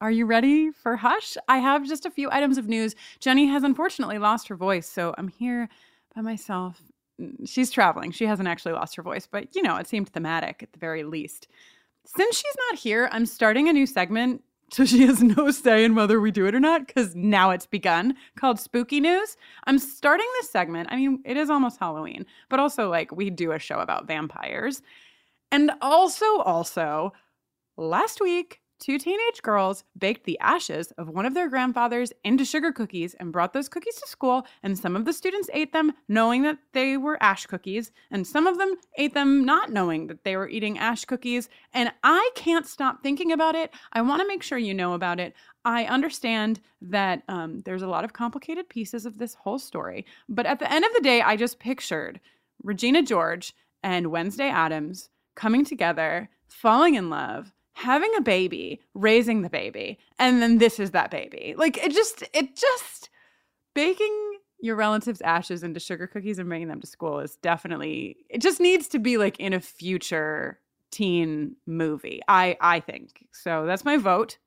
Are you ready for Hush? I have just a few items of news. Jenny has unfortunately lost her voice, so I'm here by myself. Mm, she's traveling. She hasn't actually lost her voice, but you know, it seemed thematic at the very least. Since she's not here, I'm starting a new segment so she has no say in whether we do it or not because now it's begun called spooky news i'm starting this segment i mean it is almost halloween but also like we do a show about vampires and also also last week Two teenage girls baked the ashes of one of their grandfathers into sugar cookies and brought those cookies to school, and some of the students ate them knowing that they were ash cookies, and some of them ate them not knowing that they were eating ash cookies. And I can't stop thinking about it. I want to make sure you know about it. I understand that um, there's a lot of complicated pieces of this whole story, but at the end of the day, I just pictured Regina George and Wednesday Addams coming together, falling in love having a baby, raising the baby, and then this is that baby. Like it just, it just, baking your relatives' ashes into sugar cookies and bringing them to school is definitely, it just needs to be like in a future teen movie. I, I think. So that's my vote.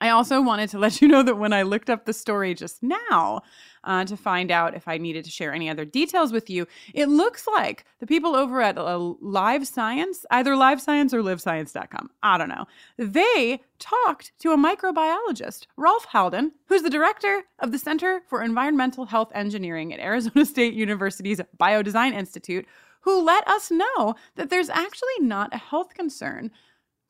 I also wanted to let you know that when I looked up the story just now uh, to find out if I needed to share any other details with you, it looks like the people over at uh, Live Science, either Live Science or LiveScience.com, I don't know, they talked to a microbiologist, Rolf Halden, who's the director of the Center for Environmental Health Engineering at Arizona State University's Biodesign Institute, who let us know that there's actually not a health concern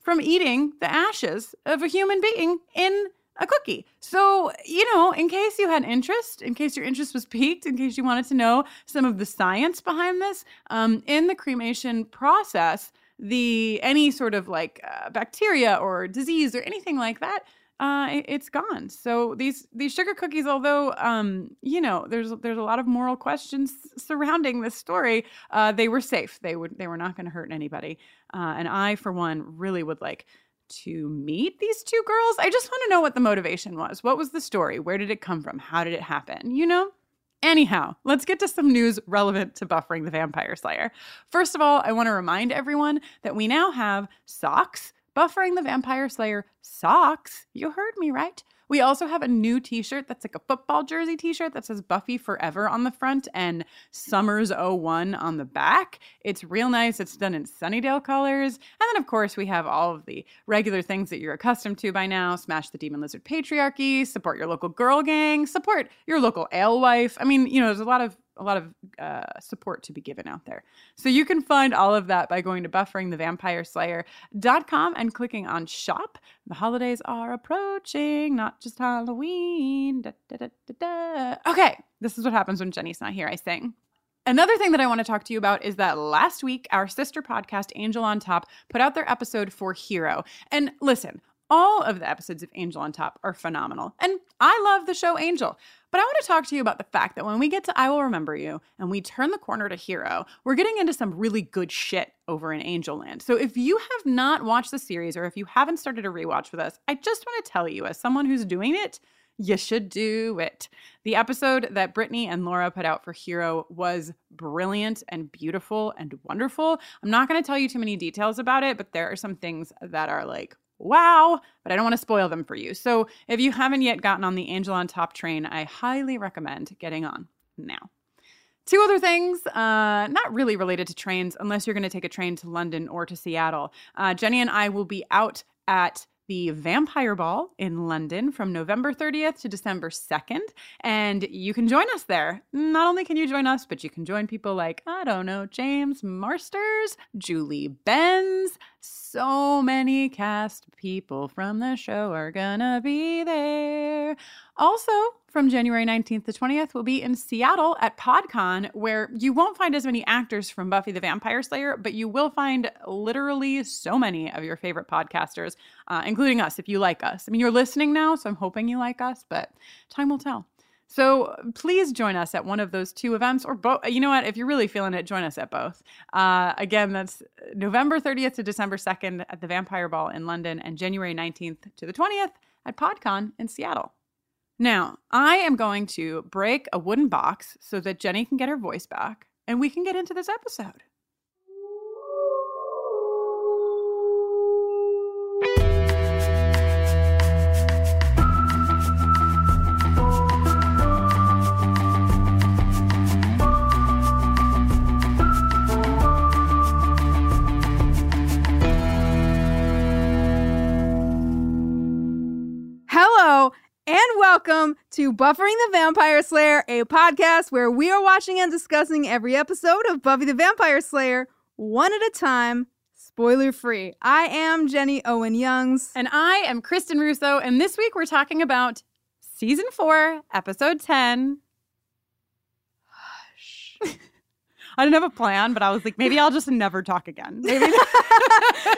from eating the ashes of a human being in a cookie. So, you know, in case you had interest, in case your interest was piqued, in case you wanted to know some of the science behind this, um, in the cremation process, the any sort of like uh, bacteria or disease or anything like that uh, it, has gone. So these these sugar cookies, although um, you know, there's there's a lot of moral questions surrounding this story. Uh, they were safe. They would they were not going to hurt anybody. Uh, and I, for one, really would like to meet these two girls. I just want to know what the motivation was. What was the story? Where did it come from? How did it happen? You know. Anyhow, let's get to some news relevant to buffering the vampire slayer. First of all, I want to remind everyone that we now have socks Buffering the Vampire Slayer socks. You heard me right. We also have a new t shirt that's like a football jersey t shirt that says Buffy Forever on the front and Summers 01 on the back. It's real nice. It's done in Sunnydale colors. And then, of course, we have all of the regular things that you're accustomed to by now smash the Demon Lizard patriarchy, support your local girl gang, support your local alewife. I mean, you know, there's a lot of a lot of uh, support to be given out there. So you can find all of that by going to bufferingthevampireslayer.com and clicking on shop. The holidays are approaching, not just Halloween. Da, da, da, okay, this is what happens when Jenny's not here, I sing. Another thing that I want to talk to you about is that last week, our sister podcast, Angel on Top, put out their episode for Hero. And listen, all of the episodes of Angel on Top are phenomenal. And I love the show Angel. But I want to talk to you about the fact that when we get to I Will Remember You and we turn the corner to Hero, we're getting into some really good shit over in Angel Land. So if you have not watched the series or if you haven't started a rewatch with us, I just want to tell you, as someone who's doing it, you should do it. The episode that Brittany and Laura put out for Hero was brilliant and beautiful and wonderful. I'm not going to tell you too many details about it, but there are some things that are like wow, but I don't want to spoil them for you. So if you haven't yet gotten on the Angel on Top train, I highly recommend getting on now. Two other things, uh, not really related to trains, unless you're going to take a train to London or to Seattle. Uh, Jenny and I will be out at the Vampire Ball in London from November 30th to December 2nd. And you can join us there. Not only can you join us, but you can join people like, I don't know, James Marsters, Julie Benz, So many cast people from the show are gonna be there. Also, from January 19th to 20th, we'll be in Seattle at PodCon, where you won't find as many actors from Buffy the Vampire Slayer, but you will find literally so many of your favorite podcasters, uh, including us if you like us. I mean, you're listening now, so I'm hoping you like us, but time will tell. So please join us at one of those two events or both. You know what? If you're really feeling it, join us at both. Uh, again, that's November 30th to December 2nd at the Vampire Ball in London and January 19th to the 20th at PodCon in Seattle. Now, I am going to break a wooden box so that Jenny can get her voice back and we can get into this episode. And welcome to Buffering the Vampire Slayer, a podcast where we are watching and discussing every episode of Buffy the Vampire Slayer one at a time, spoiler free. I am Jenny Owen Youngs. And I am Kristin Russo, and this week we're talking about season four, episode 10. Hush. I didn't have a plan, but I was like, maybe I'll just never talk again. Maybe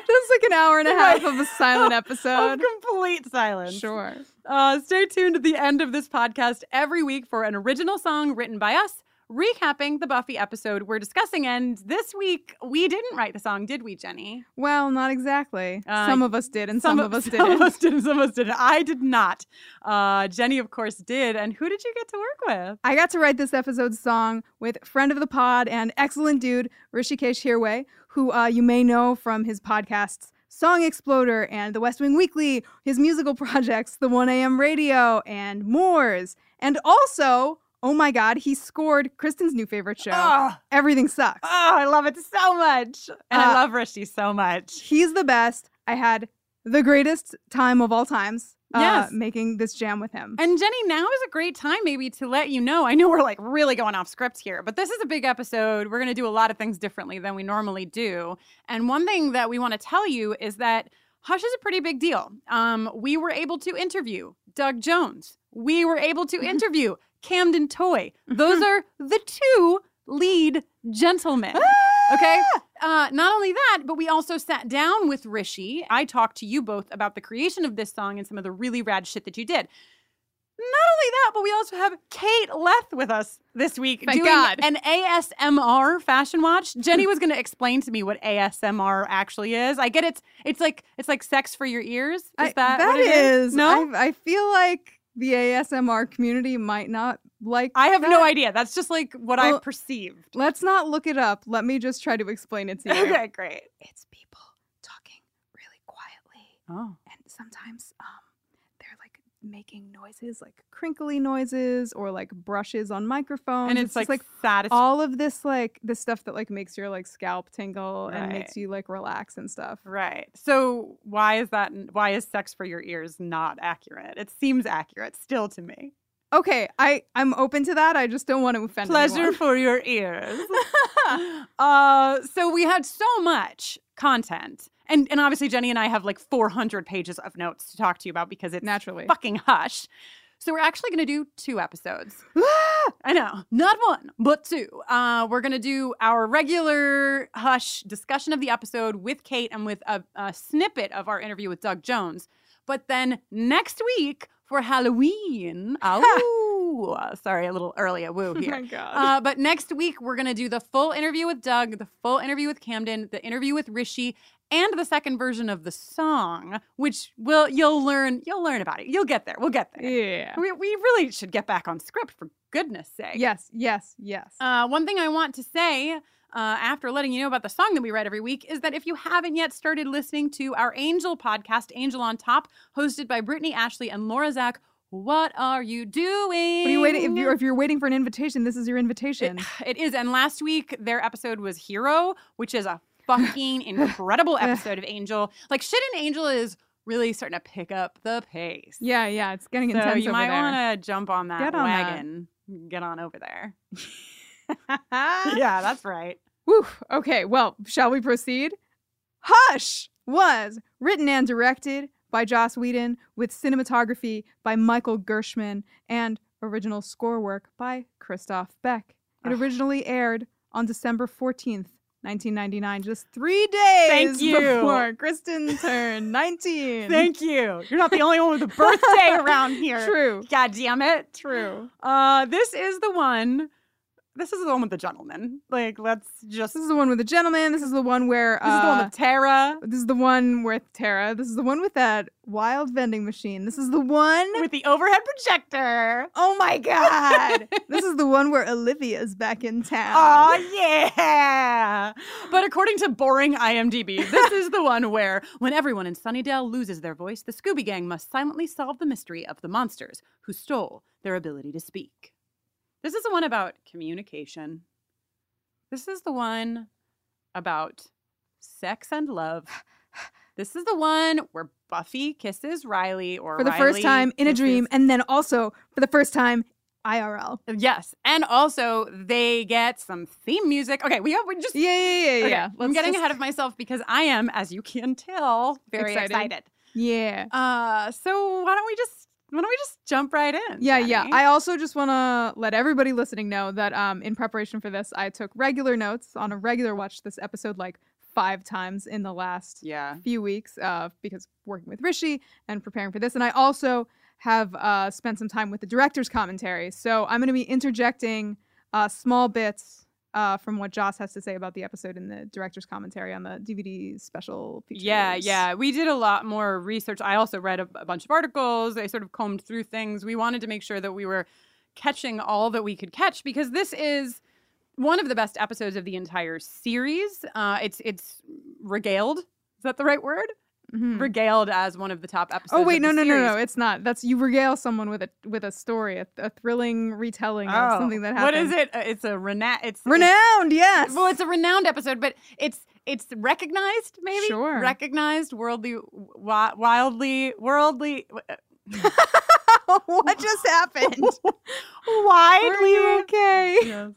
Just like an hour and a half of a silent of episode. complete silence. Sure. Uh, stay tuned at the end of this podcast every week for an original song written by us, recapping the Buffy episode we're discussing. And this week, we didn't write the song, did we, Jenny? Well, not exactly. Uh, some of us did, and some, of us didn't. of us did, and some of us didn't. I did not. Uh, Jenny, of course, did. And who did you get to work with? I got to write this episode's song with friend of the pod and excellent dude Hrishikesh Hirway, who uh, you may know from his podcasts Song Exploder and The West Wing Weekly, his musical projects, The 1AM Radio, and Moors. And also, oh my god, he scored Kristin's new favorite show, Oh, Everything Sucks. oh, I love it so much. And I Uh, love Rishi so much. He's the best. I had the greatest time of all times uh, making this jam with him. And Jenny, now is a great time maybe to let you know. I know we're like really going off script here, but this is a big episode. We're going to do a lot of things differently than we normally do. And one thing that we want to tell you is that Hush is a pretty big deal. Um, we were able to interview Doug Jones. We were able to interview Camden Toy. Those are the two lead gentlemen. Okay. Uh, not only that, but we also sat down with Rishi. I talked to you both about the creation of this song and some of the really rad shit that you did. Not only that, but we also have Kate Leth with us this week Thank doing God. an ASMR fashion watch. Jenny was going to explain to me what ASMR actually is. I get it's it's like it's like sex for your ears. Is I- that what it is. No, I, I feel like the ASMR community might not like. I have no idea. That's just like what Well, I've perceived. Let's not look it up. Let me just try to explain it to you. Okay, great. It's people talking really quietly, Oh, and sometimes um, making noises, like crinkly noises, or like brushes on microphones. and it's, just, like, satisfying. all of this, like the stuff that like makes your like scalp tingle and makes you like relax and stuff. Right. So why is that? Why is sex for your ears not accurate? It seems accurate still to me. Okay, I I'm open to that. I just don't want to offend Pleasure anyone. for your ears. uh, so we had so much content, and and obviously Jenny and I have like 400 pages of notes to talk to you about because it's Naturally. fucking hush. So we're actually going to do two episodes. I know, not one, but two. Uh, we're gonna do our regular hush discussion of the episode with Kate and with a, a snippet of our interview with Doug Jones. But then next week for Halloween, oh, sorry, a little early a woo Oh here. my god. Uh, but next week we're gonna do the full interview with Doug, the full interview with Camden, the interview with Rishi, and the second version of the song, which will you'll learn you'll learn about it. You'll get there. We'll get there. yeah. We, we really should get back on script for goodness sake. Yes, yes, yes. Uh, one thing I want to say uh, after letting you know about the song that we read every week is that if you haven't yet started listening to our Angel podcast, Angel on Top, hosted by Brittany Ashley and Laura Zak, what are you doing? what are you waiting? If you're if you're waiting for an invitation, this is your invitation. It, it is. And last week, their episode was Hero, which is a fucking incredible episode of Angel. Like, shit in Angel is really starting to pick up the pace. yeah, yeah, it's getting So intense you might want to jump on that Get on that. wagon. Get on over there. yeah, that's right. Whew. Okay, well, shall we proceed? Hush! was written and directed by Joss Whedon, with cinematography by Michael Gershman and original score work by Christoph Beck. It originally aired on December 14th, 1999, just three days Thank you. before Kristin turned 19. Thank you. You're not the only one with a birthday around here. True. God damn it. True. Uh, this is the one. This is the one with the gentleman. Like, let's just. This is the one with the gentleman. This is the one where. This is the one uh, with Tara. This is the one with Tara. This is the one with that wild vending machine. This is the one. With the overhead projector. oh my god! this is the one where Olivia's back in town. Oh yeah! But according to boring IMDb, this is the one where, when everyone in Sunnydale loses their voice, the Scooby Gang must silently solve the mystery of the monsters who stole their ability to speak. This is the one about communication. This is the one about sex and love. This is the one where Buffy kisses Riley, or for the Riley first time in a dream, and then also for the first time IRL. Yes, and also they get some theme music. Okay, we have we just Yeah, yeah, yeah, Okay, yeah. I'm getting just- ahead of myself because I am, as you can tell, very Excited. excited. Yeah. Uh, so why don't we just why don't we just jump right in? Yeah, yeah. I also just want to let everybody listening know that um, in preparation for this, I took regular notes on a regular watch this episode like five times in the last yeah. few weeks uh, because working with Rishi and preparing for this. And I also have uh, spent some time with the director's commentary. So I'm going to be interjecting uh, small bits uh, from what Joss has to say about the episode in the director's commentary on the DVD special features. Yeah, yeah. We did a lot more research. I also read a, a bunch of articles. I sort of combed through things. We wanted to make sure that we were catching all that we could catch because this is one of the best episodes of the entire series. Uh, it's it's regaled. Is that the right word? Mhm. Regaled as one of the top episodes. Oh wait, of no, no, no, series. no! It's not. That's you regale someone with a with a story, a, a thrilling retelling of Oh, something that happened. What is it? Uh, It's a rena- It's it's- Renowned, yes. well, it's a renowned episode, but it's it's recognized, maybe Sure. recognized, worldly, wi- wildly, worldly, uh, what just happened? widely. Are you okay? Yes.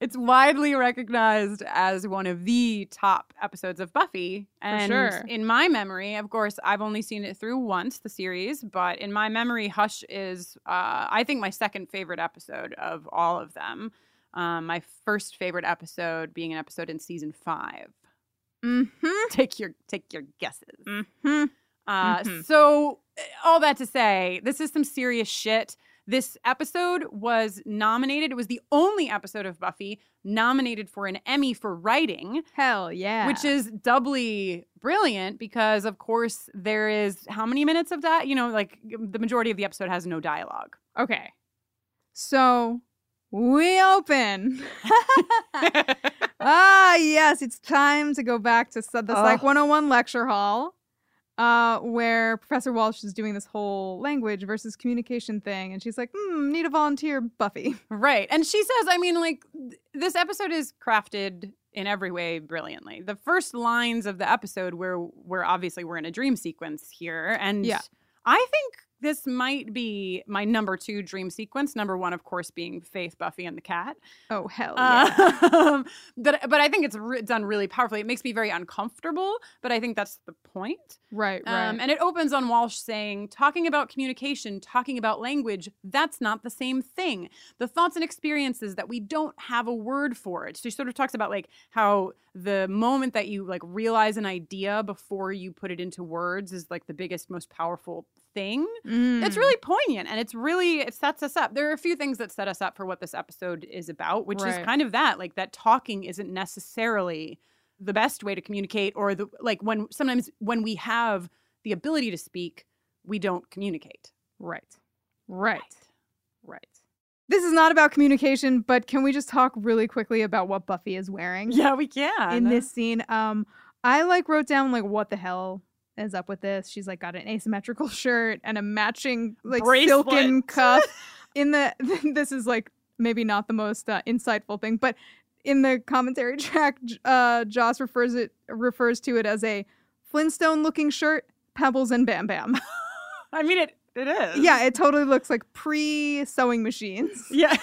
It's widely recognized as one of the top episodes of Buffy. And sure. in my memory, of course, I've only seen it through once, the series, but in my memory, Hush is, uh, I think, my second favorite episode of all of them. Um, my first favorite episode being an episode in season five. Mm-hmm. Take your take your guesses. Mm-hmm. Uh, Mhm. So, all that to say, this is some serious shit. This episode was nominated. It was the only episode of Buffy nominated for an Emmy for writing, Hell yeah. which is doubly brilliant because, of course, there is how many minutes of that? You know, like the majority of the episode has no dialogue. okay. So we open. ah, yes, it's time to go back to the Psych Ugh. 101 lecture hall. Uh, where Professor Walsh is doing this whole language versus communication thing, and she's like, "Hmm, need a volunteer, Buffy." Right. And she says, I mean, like, th- this episode is crafted in every way brilliantly. The first lines of the episode where where obviously we're in a dream sequence here. And Yeah. I think this might be my number two dream sequence. Number one, of course, being Faith, Buffy, and the cat. Oh hell yeah! Um, but but I think it's re- done really powerfully. It makes me very uncomfortable, but I think that's the point. right, right. Um, and it opens on Walsh saying, talking about communication, talking about language, that's not the same thing. The thoughts and experiences that we don't have a word for it. She sort of talks about like how the moment that you like realize an idea before you put it into words is like the biggest, most powerful thing. It's Mm. really poignant and it's really it sets us up. There are a few things that set us up for what this episode is about, which is kind of that, like that talking isn't necessarily the best way to communicate or the like when sometimes when we have the ability to speak, we don't communicate. right, right, right. This is not about communication, but can we just talk really quickly about what Buffy is wearing? Yeah, we can. in this scene. Um, I like wrote down like what the hell is up with this. She's like got an asymmetrical shirt and a matching like silken cuff. In the this is like maybe not the most uh, insightful thing, but in the commentary track, uh, Joss refers it refers to it as a Flintstone looking shirt, Pebbles and Bam Bam. I mean it it is. yeah, it totally looks like pre sewing machines. Yeah.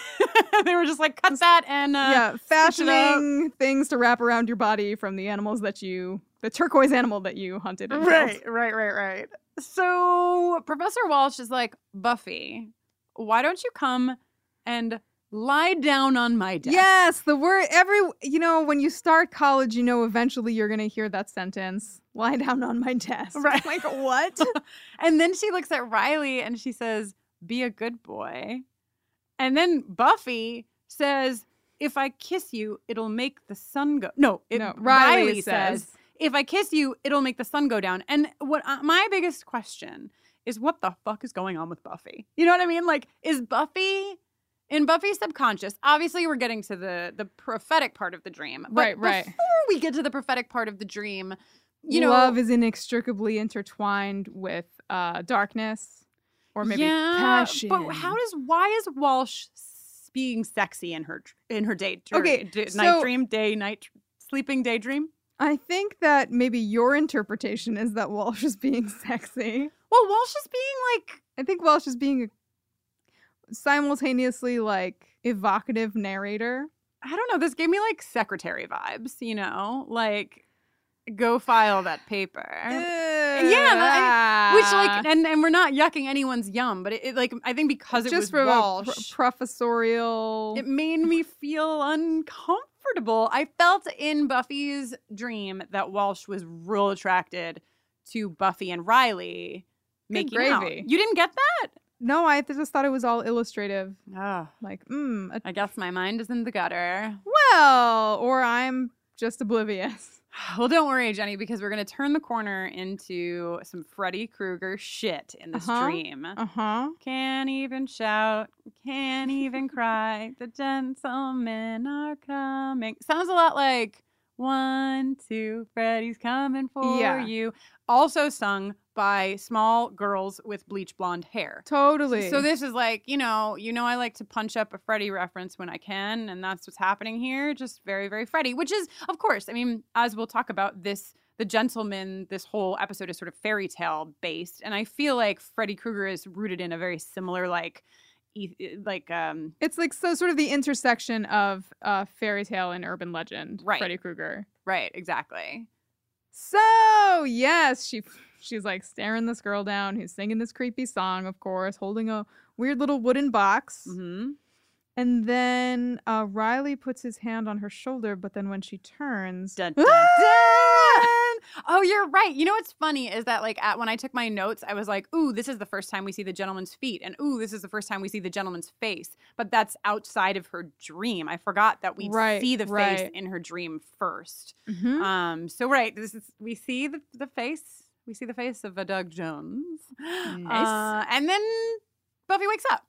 they were just like cut that and uh yeah, stitch it up. fashioning things to wrap around your body from the animals that you the turquoise animal that you hunted. And Right, killed. right, right, right. So Professor Walsh is like, Buffy, why don't you come and lie down on my desk? Yes, the word every you know when you start college, you know eventually you're gonna hear that sentence. Lie down on my desk. Right. Like what? And then she looks at Riley and she says, Be a good boy. And then Buffy says, If I kiss you, it'll make the sun go. No, it, no, Riley, says, If I kiss you, it'll make the sun go down. And what uh, my biggest question is, what the fuck is going on with Buffy? You know what I mean? Like, is Buffy in Buffy's subconscious? Obviously, we're getting to the the prophetic part of the dream. But Right, right. Before we get to the prophetic part of the dream, you know, love is inextricably intertwined with uh, darkness, or maybe passion. But how does why is Walsh being sexy in her in her day Okay, d- so- night dream, day night sleeping daydream? I think that maybe your interpretation is that Walsh is being sexy. Well, Walsh is being like I think Walsh is being a simultaneously like evocative narrator. I don't know. This gave me like secretary vibes. You know, like go file that paper. yeah, Which like, ah. and, and we're not yucking anyone's yum, but it, it, like I think because it just was Walsh, pr- professorial. It made me feel uncomfortable. I felt in Buffy's dream that Walsh was real attracted to Buffy and Riley Good making out. You didn't get that? no, I just thought it was all illustrative. Oh, Like, mm, a- I guess my mind is in the gutter. well, or I'm just oblivious. Well, don't worry, Jenny, because we're going to turn the corner into some Freddy Krueger shit in this Uh-huh. dream. Uh huh. Can't even shout, can't even cry. The gentlemen are coming. Sounds a lot like one, two, Freddy's coming for Yeah. you. Also sung by small girls with bleach blonde hair. Totally. So this is like, you know, you know I like to punch up a Freddy reference when I can, and that's what's happening here. Just very, very Freddy, which is, of course, I mean, as we'll talk about this, the gentleman, this whole episode is sort of fairy tale based. And I feel like Freddy Krueger is rooted in a very similar, like, e- like, um, It's like so sort of the intersection of uh, fairy tale and urban legend. Right. Freddy Krueger. right, exactly. So yes, she she's like staring this girl down who's singing this creepy song, of course, holding a weird little wooden box. hmm And then uh, Riley puts his hand on her shoulder, but then when she turns, Dun, dun, dun. Oh, you're right. You know what's funny is that like at, when I took my notes, I was like, "Ooh, this is the first time we see the gentleman's feet," and "Ooh, this is the first time we see the gentleman's face." But that's outside of her dream. I forgot that we Right, see the face in her dream 1st Mhm. Um, so right, this is we see the, the face. We see the face of a Doug Jones. Nice. Uh, and then Buffy wakes up.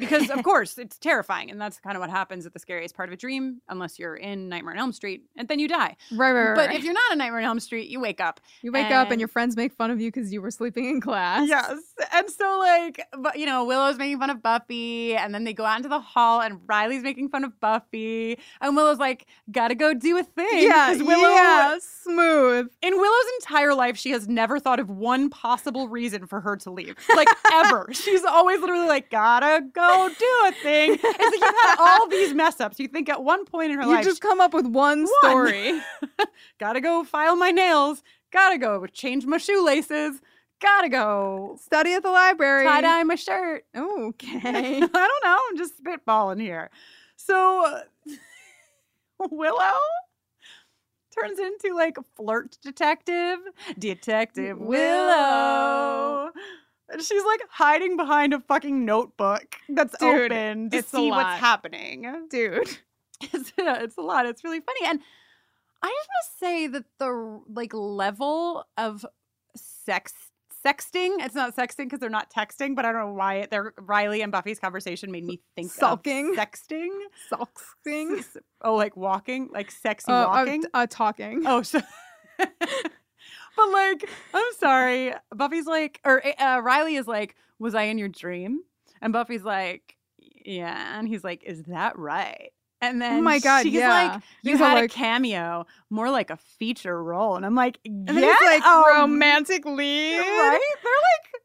Because of course it's terrifying, and that's kind of what happens at the scariest part of a dream, unless you're in Nightmare on Elm Street, and then you die. right, right, right. But right. if you're not in Nightmare on Elm Street, you wake up. you wake up and- and your friends make fun of you because you were sleeping in class. Yes. And so like but you know, Willow's making fun of Buffy, and then they go out into the hall and Riley's making fun of Buffy. And Willow's like, gotta go do a thing. Yeah, Willow yeah, smooth. in Willow's entire life, she has never thought of one possible reason for her to leave. Like ever. She's always literally like, gotta go do a thing. It's like you've had all these mess ups. You think at one point in her You life, you just come up with one, One. story. gotta go file my nails, gotta go change my shoelaces, gotta go Study at the library. tie dye my shirt. Okay. I don't know. I'm just spitballing here. So Willow turns into like a flirt detective, Detective Willow. And she's like hiding behind a fucking notebook that's Dude, open to see what's happening. Dude. It's, it's a lot. It's really funny. And I just want to say that the like level of sex sexting, it's not sexting because they're not texting, but I don't know why it, they're Riley and Buffy's conversation made me think Sulking. of sexting. Sulking. Oh, like walking, like sexy Uh, uh, walking. uh, talking. oh, so But like, I'm sorry. Buffy's like or uh, Riley is like, "Was I in your dream?" And Buffy's like, "Yeah." And he's like, "Is that right?" And then oh my god, she's yeah. like, you are had a like, cameo, more like a feature role. And I'm like, and then it's like um, romantic lead. right? They're like,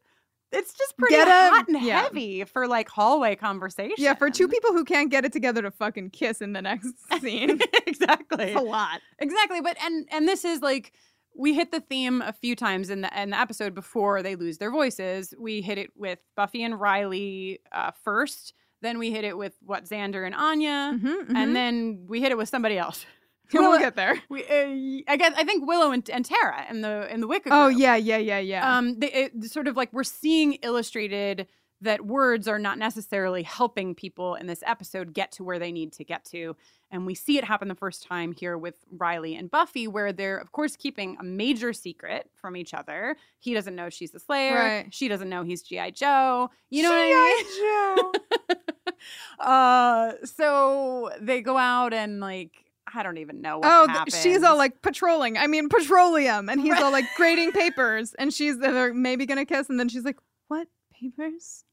it's just pretty Get a- hot and yeah. heavy for like hallway conversation. Yeah, for two people who can't get it together to fucking kiss in the next scene. exactly. it's a lot. Exactly. But and and this is like we hit the theme a few times in the in the episode before they lose their voices. We hit it with Buffy and Riley uh, first. Then we hit it with what Xander and Anya, Mhm, mhm. and then we hit it with somebody else. we'll get there. We, uh, I guess I think Willow and, and Tara in the in the Wicca. Oh yeah, yeah, yeah, yeah. um, they, it, sort of like we're seeing illustrated that words are not necessarily helping people in this episode get to where they need to get to. And we see it happen the first time here with Riley and Buffy, where they're, of course, keeping a major secret from each other. He doesn't know she's the Slayer. Right. She doesn't know he's G.I. Joe. You know what I mean? G.I. Joe uh, so they go out and, like, I don't even know what Oh, happens. she's all like patrolling. I mean, petroleum, and he's all like grading papers, and she's they're maybe gonna kiss, and then she's like, "What papers?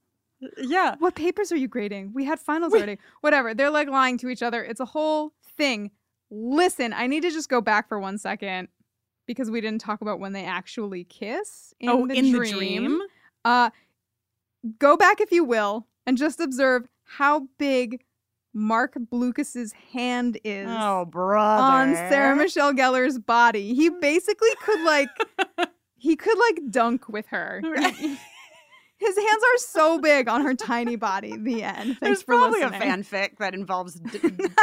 Yeah. What papers are you grading? We had finals already. Whatever." They're like lying to each other. It's a whole thing. Listen, I need to just go back for one second because we didn't talk about when they actually kiss in oh, the in dream. the dream? Uh, go back if you will, and just observe how big Marc Blucas's hand is Oh, brother. on Sarah Michelle Gellar's body. He basically could like he could like dunk with her. Right. His hands are so big on her tiny body. The end. Thanks There's for probably listening. a fanfic that involves d-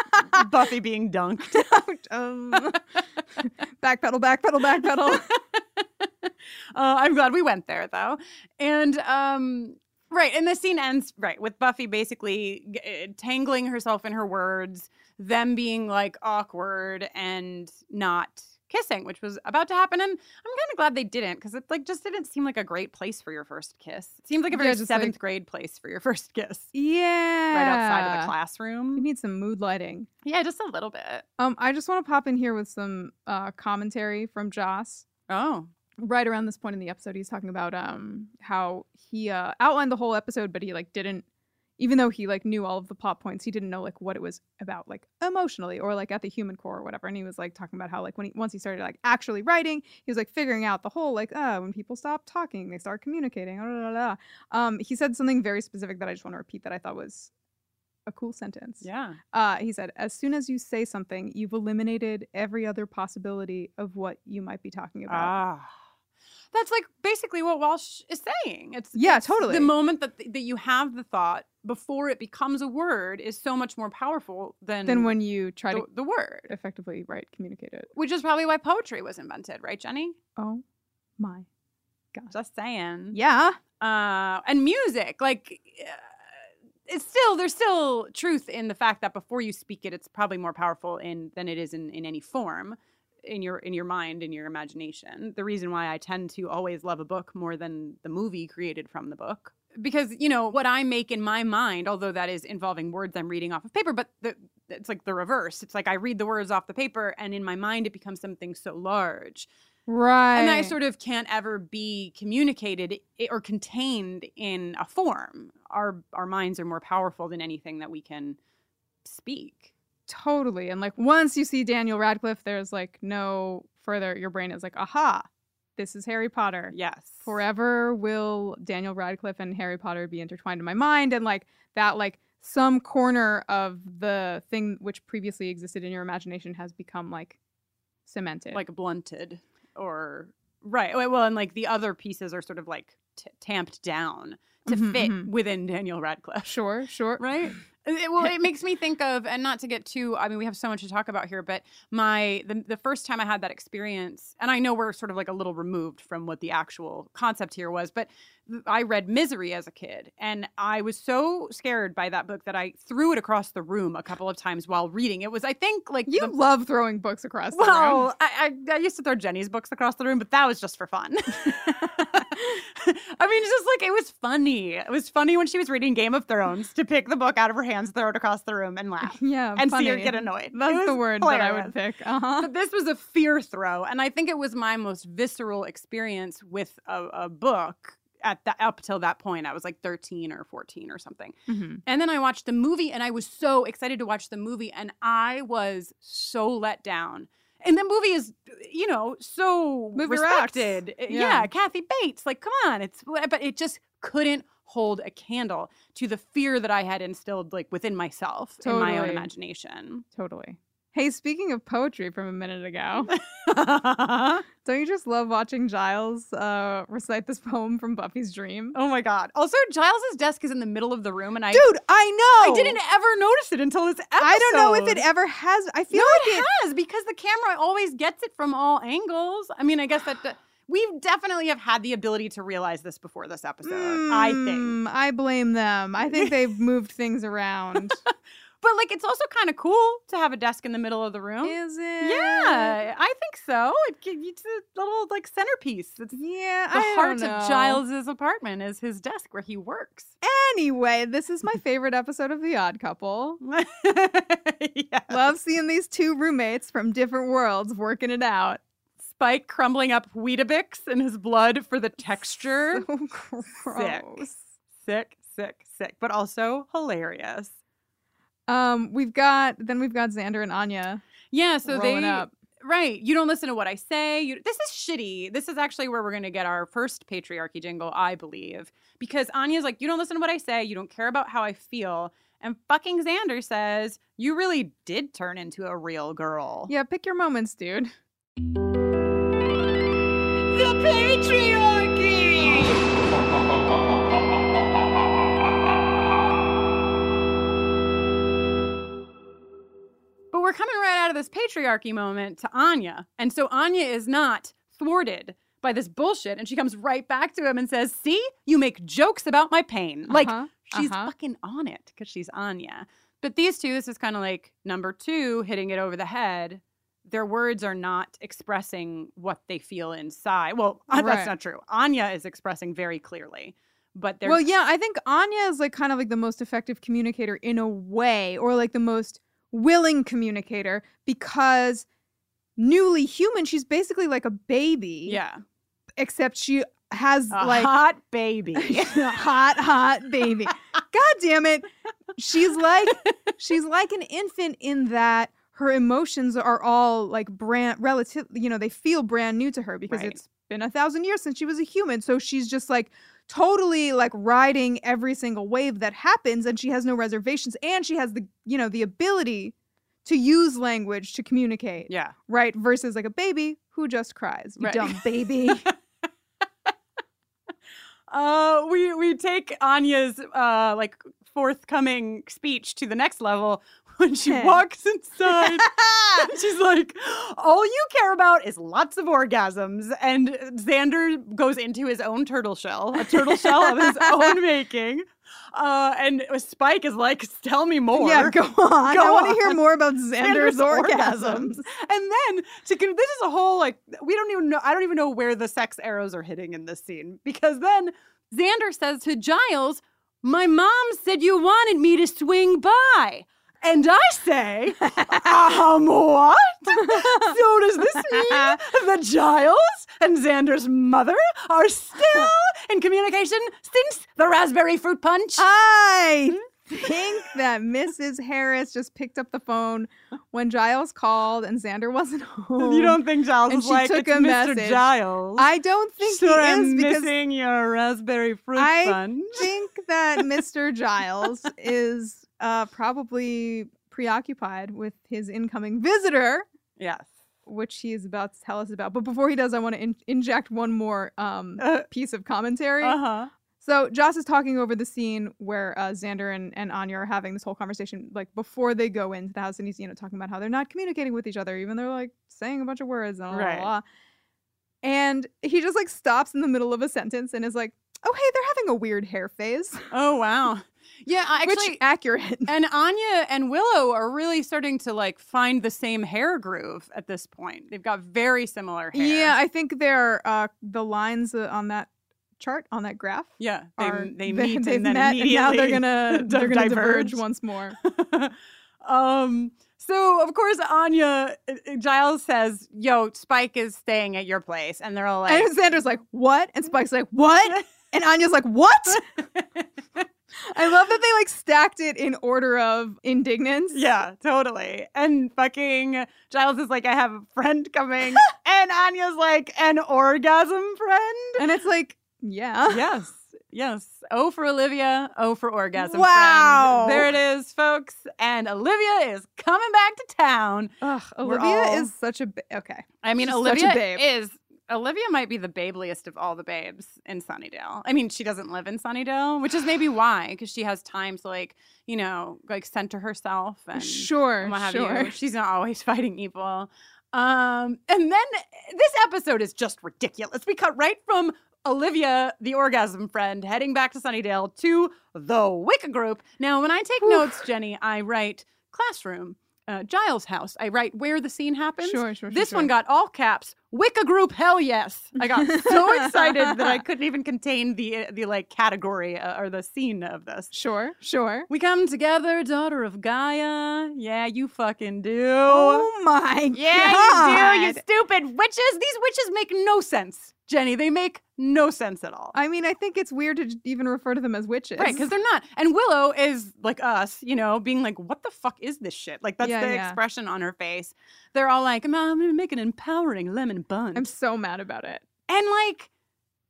Buffy being dunked. Out. Um, backpedal, backpedal, backpedal. Uh, I'm glad we went there though. And um, right, and the scene ends right with Buffy basically uh, tangling herself in her words, them being like awkward and not kissing, which was about to happen. And I'm kind of glad they didn't because it like just didn't seem like a great place for your first kiss. It seemed like a very just, seventh like- grade place for your first kiss. Yeah. Right outside of the classroom. You need some mood lighting. Yeah, just a little bit. Um, I just want to pop in here with some uh, commentary from Joss. Oh. right around this point in the episode he's talking about um how he uh outlined the whole episode but he like didn't even though he like knew all of the plot points he didn't know like what it was about like emotionally or like at the human core or whatever and he was like talking about how like when he once he started like actually writing he was like figuring out the whole like uh when people stop talking they start communicating blah, blah, blah, um he said something very specific that i just want to repeat that i thought was a cool sentence Yeah. uh, he said, as soon as you say something, you've eliminated every other possibility of what you might be talking about. Ah. That's like basically what Walsh is saying. It's Yeah, it's totally. The moment that that you have the thought before it becomes a word is so much more powerful than Then when you try the, to the word, effectively right communicate it. which is probably why poetry was invented, right, Jenny? Oh my god. Just saying. Yeah. Uh, and music, like. uh, It's still there's still truth in the fact that before you speak it, it's probably more powerful in than it is in, in any form in your in your mind in your imagination the reason why i tend to always love a book more than the movie created from the book. Because you know what i make in my mind although that is involving words i'm reading off of paper but the, it's like the reverse. It's like i read the words off the paper and in my mind it becomes something so large. Right. and i sort of can't ever be communicated or contained in a form. Our our minds are more powerful than anything that we can speak totally. And like once you see Daniel Radcliffe, there's like no further your brain is like, aha, this is Harry Potter. yes Forever will Daniel Radcliffe and Harry Potter be intertwined in my mind and like that like some corner of the thing which previously existed in your imagination has become like cemented. like blunted or right well and like the other pieces are sort of like t- tamped down to Mhm, fit mhm. within daniel radcliffe sure, sure. right It- well it makes me think of and not to get too i mean we have so much to talk about here but my the, the first time i had that experience and i know we're sort of like a little removed from what the actual concept here was but i read misery as a kid and i was so scared by that book that i threw it across the room a couple of times while reading it was i think like You the- love throwing books across the room. well, I, I I used to throw Jenny's books across the room, but that was just for fun. I mean, it's just like it was funny. It was funny when she was reading Game of Thrones to pick the book out of her hands, throw it across the room, and laugh, Yeah, and funny. see her get annoyed. That's the word that I would pick. Uh-huh. But this was a fear throw, and I think it was my most visceral experience with a, a book at that up till that point. I was like 13 or 14 or something. Mhm. And then I watched the movie and I was so excited to watch the movie and I was so let down. And the movie is, you know, so Movie respected. Uh, Yeah. Yeah. Kathy Bates, like, come on. It's, but it just couldn't hold a candle to the fear that I had instilled, like, within myself in my own imagination. Totally. Hey, speaking of poetry from a minute ago, don't you just love watching Giles uh, recite this poem from Buffy's dream? oh my god. Also, Giles's desk is in the middle of the room, and I Dude, I know. I didn't ever notice it until this episode. I don't know if it ever has. I feel no, like it has because the camera always gets it from all angles. I mean, I guess that we definitely have had the ability to realize this before this episode. I think, Mm, I blame them. I think they've moved things around. But like, it's also kind of cool to have a desk in the middle of the room. Is it? Yeah, I think so. It gives you a little like centerpiece. It's Yeah. the I heart don't know. of Giles's apartment is his desk where he works. Anyway, this is my favorite episode of The Odd Couple. yeah. Love seeing these two roommates from different worlds working it out. Spike crumbling up Weetabix in his blood for the texture. So gross. sick, sick, sick, but also hilarious. Um, we've got then we've got Xander and Anya Yeah, so they up. right. You don't listen to what I say. You, this is shitty. This is actually where we're going to get our first patriarchy jingle, I believe, because Anya's like, you don't listen to what I say. You don't care about how I feel. And fucking Xander says, you really did turn into a real girl. Yeah, pick your moments, dude. Out of this patriarchy moment to Anya. And so Anya is not thwarted by this bullshit. And she comes right back to him and says, See, you make jokes about my pain. Like, Uh-huh, she's uh-huh. fucking on it because she's Anya. But these two, this is kind of like number two hitting it over the head. Their words are not expressing what they feel inside. Well, uh, Right. that's not true. Anya is expressing very clearly. But they're Well, yeah, I think Anya is like kind of like the most effective communicator in a way, or like the most willing communicator because newly human, she's basically like a baby. yeah, Except she has a like hot baby. hot, hot baby. God damn it. She's like she's like an infant in that her emotions are all like brand relative you know, they feel brand new to her because Right. it's been a thousand years since she was a human. So she's just like totally like riding every single wave that happens and she has no reservations and she has the you know, the ability to use language to communicate. yeah. Right. Versus like a baby who just cries. You Right. dumb baby. Uh, we we take Anya's uh like forthcoming speech to the next level when she walks inside. She's like, all you care about is lots of orgasms. And Xander goes into his own turtle shell, a turtle shell of his own making. Uh, and Spike is like, tell me more. Yeah, go on. Go I want to hear more about Xander's, orgasms. And then to con- this is a whole like we don't even know I don't even know where the sex arrows are hitting in this scene because then Xander says to Giles, "My mom said you wanted me to swing by." And I say, um, what? so does this mean that Giles and Xander's mother are still in communication since the raspberry fruit punch? I think that Mrs. Harris just picked up the phone when Giles called and Xander wasn't home. you don't think Giles and she like, took a Mr. message. Giles? I don't think sure he am is because missing your raspberry fruit I punch. I think that Mr. Giles is uh, probably preoccupied with his incoming visitor, Yes. which he is about to tell us about. But before he does, I want to in- inject one more um, Uh piece of commentary. Uh huh. So Joss is talking over the scene where uh, Xander and, and Anya are having this whole conversation, like before they go into the house, and he's you know talking about how they're not communicating with each other, even though they're like saying a bunch of words and blah, blah, Right. blah. And he just like stops in the middle of a sentence and is like, "Oh hey, they're having a weird hair phase," Oh wow. Yeah, I which actually accurate. and Anya and Willow are really starting to like find the same hair groove at this point. They've got very similar hair. Yeah, I think they're uh, the lines uh, on that chart on that graph. Yeah. They, are, they meet they've and then met, and now they're gonna they're gonna diverge diverge. once more. um so of course Anya uh, Giles says, "Yo, Spike is staying at your place." And they're all like and Xander's like, "What?" And Spike's like, "What?" And Anya's like, "What?" I love that they like stacked it in order of indignance. Yeah, totally. And fucking Giles is like, I have a friend coming. and Anya's like, an orgasm friend? And it's like, yeah. yes. Yes. O for Olivia, O for orgasm. Wow. Friend. There it is, folks. And Olivia is coming back to town. Ugh, Olivia all- is such a ba- okay. I mean, She's such a Olivia babe. is Olivia might be the babeliest of all the babes in Sunnydale. I mean, she doesn't live in Sunnydale, which is maybe why, because she has time to like, you know, like center herself and Sure, and what have sure. you. She's not always fighting evil. Um, and then this episode is just ridiculous. We cut right from Olivia, the orgasm friend, heading back to Sunnydale to the Wicca group. Now, when I take Whew. notes, Jenny, I write classroom, uh, Giles' house. I write where the scene happens. Sure, sure, sure. This one got all caps. Wicca group, hell yes! I got so excited that I couldn't even contain the the like category uh, or the scene of this. Sure, sure. We come together, daughter of Gaia. Yeah, you fucking do. Oh my yeah, god. you do. You stupid witches. These witches make no sense, Jenny. They make no sense at all. I mean, I think it's weird to even refer to them as witches. Right, because they're not. And Willow is like us, you know, being like, what the fuck is this shit? Like, that's Yeah, the yeah. expression on her face. They're all like, I'm, gonna make an empowering lemon bun. I'm so mad about it. And like,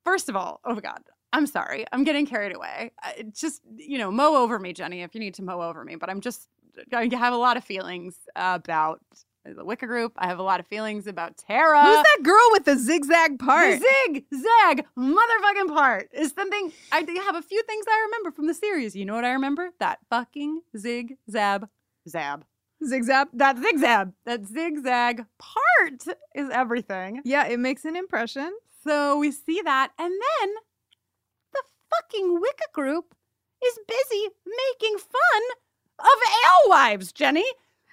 first of all, oh my God, I'm sorry. I'm getting carried away. I- Just, you know, mow over me, Jenny, if you need to mow over me. But I'm just, I have a lot of feelings about the Wicca group. I have a lot of feelings about Tara. Who's that girl with the zigzag part? The zig zag motherfucking part is something I have a few things I remember from the series. You know what I remember? That fucking zig zab zab. Zigzag. That zigzag. That zigzag part is everything. Yeah, it makes an impression. So we see that, and then the fucking Wicca group is busy making fun of alewives, Jenny.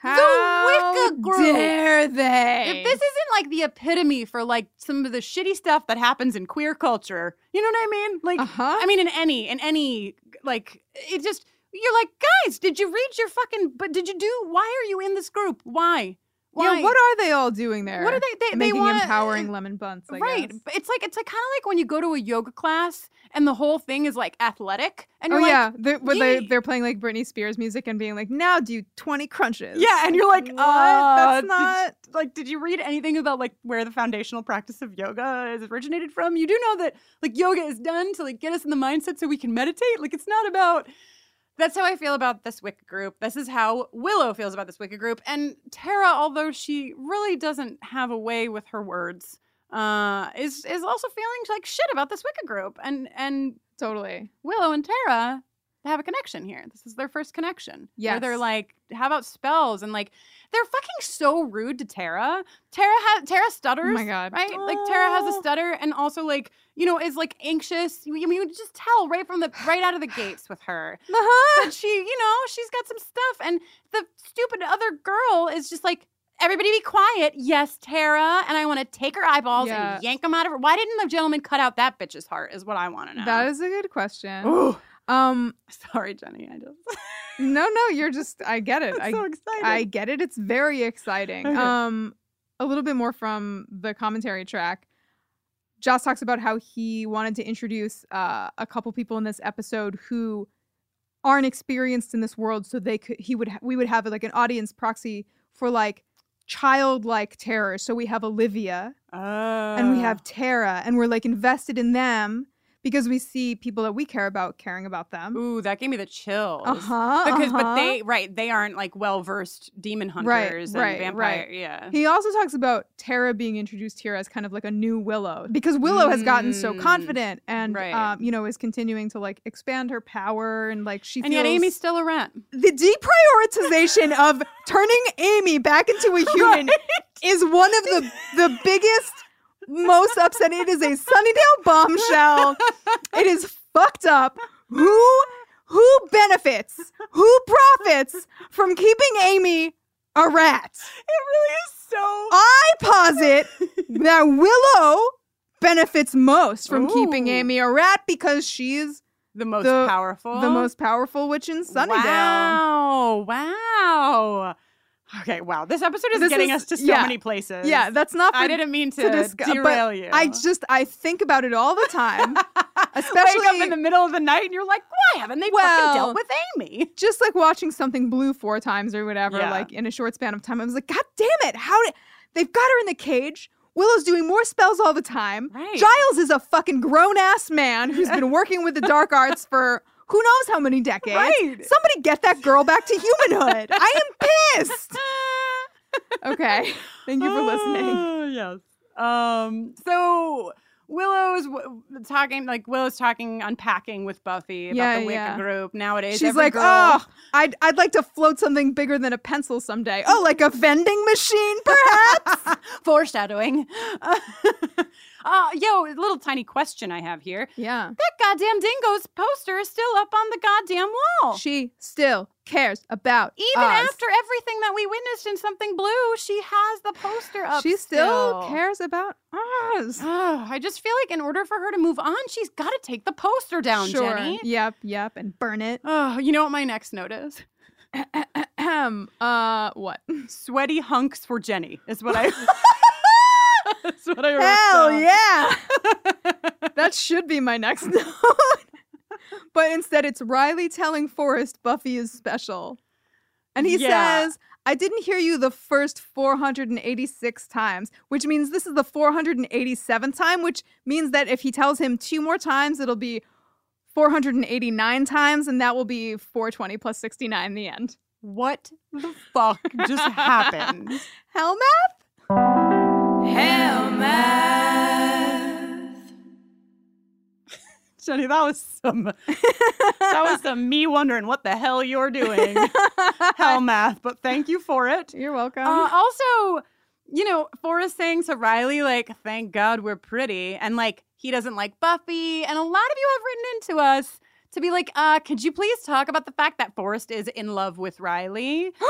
How Wicca group. dare they? If this isn't like the epitome for like some of the shitty stuff that happens in queer culture, you know what I mean? Like, Uh-huh. I mean, in any, in any, like, it just, you're like, guys, did you read your fucking, but did you do, why are you in this group? Why? Why? Yeah, what are they all doing there? What are they, they, they making want, empowering lemon buns? I right. guess. It's like, it's like kind of like when you go to a yoga class and the whole thing is like athletic and Oh you're like, yeah, they're, they they're playing like Britney Spears music and being like, "Now do twenty crunches." yeah, and you're like, what? uh, That's did- not. like did you read anything about like where the foundational practice of yoga is originated from you do know that like yoga is done to like get us in the mindset so we can meditate like it's not about that's how i feel about this wicca group. This is how willow feels about this wicca group. And tara although she really doesn't have a way with her words uh is is also feeling like shit about this wicca group. And and Totally. willow and tara have a connection here. This is their first connection. Yeah they're like how about spells? And like they're fucking so rude to Tara. Tara has Tara stutters. Oh my god. Right? Like Tara has a Oh. stutter and also like, you know, is like anxious. You, you, you just tell right from the right out of the gates with her. Uh-huh. She, you know, she's got some stuff. And the stupid other girl is just like, everybody be quiet. Yes, Tara. And I want to take her eyeballs Yeah. and yank them out of her. Why didn't the gentleman cut out that bitch's heart? Is what I want to know. That is a good question. Ooh. Um, Sorry, Jenny. I just no, no, you're just. I get it. I'm I so excited. I get it. It's very exciting. Okay. Um, a little bit more from the commentary track. Joss talks about how he wanted to introduce uh, a couple people in this episode who aren't experienced in this world, so they could he would we would have like an audience proxy for like childlike terror. So we have Olivia and we Oh. have Tara, and we're like invested in them because we see people that we care about caring about them. Ooh, that gave me the chills. Uh huh. because but they right they aren't like well versed demon Right, hunters and right, vampire right. yeah He also talks about Tara being introduced here as kind of like a new Willow because Willow has gotten so Mm, confident and right. um, you know is continuing to like expand her power and like she and yet Amy's still a rat the deprioritization of turning Amy back into a human is one of the the biggest most upset. It is a Sunnydale bombshell. It is fucked up. Who who benefits? Who profits from keeping Amy a rat? it really is so I posit that Willow benefits most from keeping Amy a rat because she's the most the- powerful the most powerful witch in Sunnydale. wow wow okay wow this episode is This getting is- us to so yeah. many places Yeah, that's not for I didn't mean to, to discuss, derail you I just I think about it all the time. Especially Wake up in the middle of the night and you're like why haven't they Well, fucking dealt with Amy just like watching something blue four times or whatever, Yeah. like in a short span of time. I was like, God damn it! How did they've got her in the cage? Willow's doing more spells all the time. Right. Giles is a fucking grown ass man who's been working with the dark arts for who knows how many decades. Right. Somebody get that girl back to humanhood. I am pissed. Okay. Thank you for listening. Ah, yes. Um. So Willow's w- talking, like Willow's talking, unpacking with Buffy about Yeah, the Wicca yeah. group. Nowadays, She's every like, girl- oh, I'd, I'd like to float something bigger than a pencil someday. Oh, like a vending machine, perhaps? foreshadowing. Uh, yo, a little tiny question I have here. yeah. That goddamn dingo's poster is still up on the goddamn wall. She still cares about Even us. after everything that we witnessed in Something Blue, she has the poster up. She still cares about us. Oh, I just feel like in order for her to move on, she's got to take the poster down, sure. Jenny. Yep, yep, and burn it. Oh, you know what my next note is? Uh, what? Sweaty hunks for Jenny is what I. That's what I wrote. Hell down. yeah! that should be my next note. but instead, it's Riley telling Forrest Buffy is special. And he Yeah. says, I didn't hear you the first 486 times, which means this is the 487th time, which means that if he tells him two more times, it'll be 489 times, and that will be 420 plus 69 in the end. What the fuck just happened? Hell math? Hell math. Jenny, that was some that was some me wondering what the hell you're doing. Hell math, but thank you for it. You're welcome. Uh, also, you know, Forrest saying to Riley, like, thank God we're pretty. And like, he doesn't like Buffy. And a lot of you have written into us to be like, uh, could you please talk about the fact that Forrest is in love with Riley?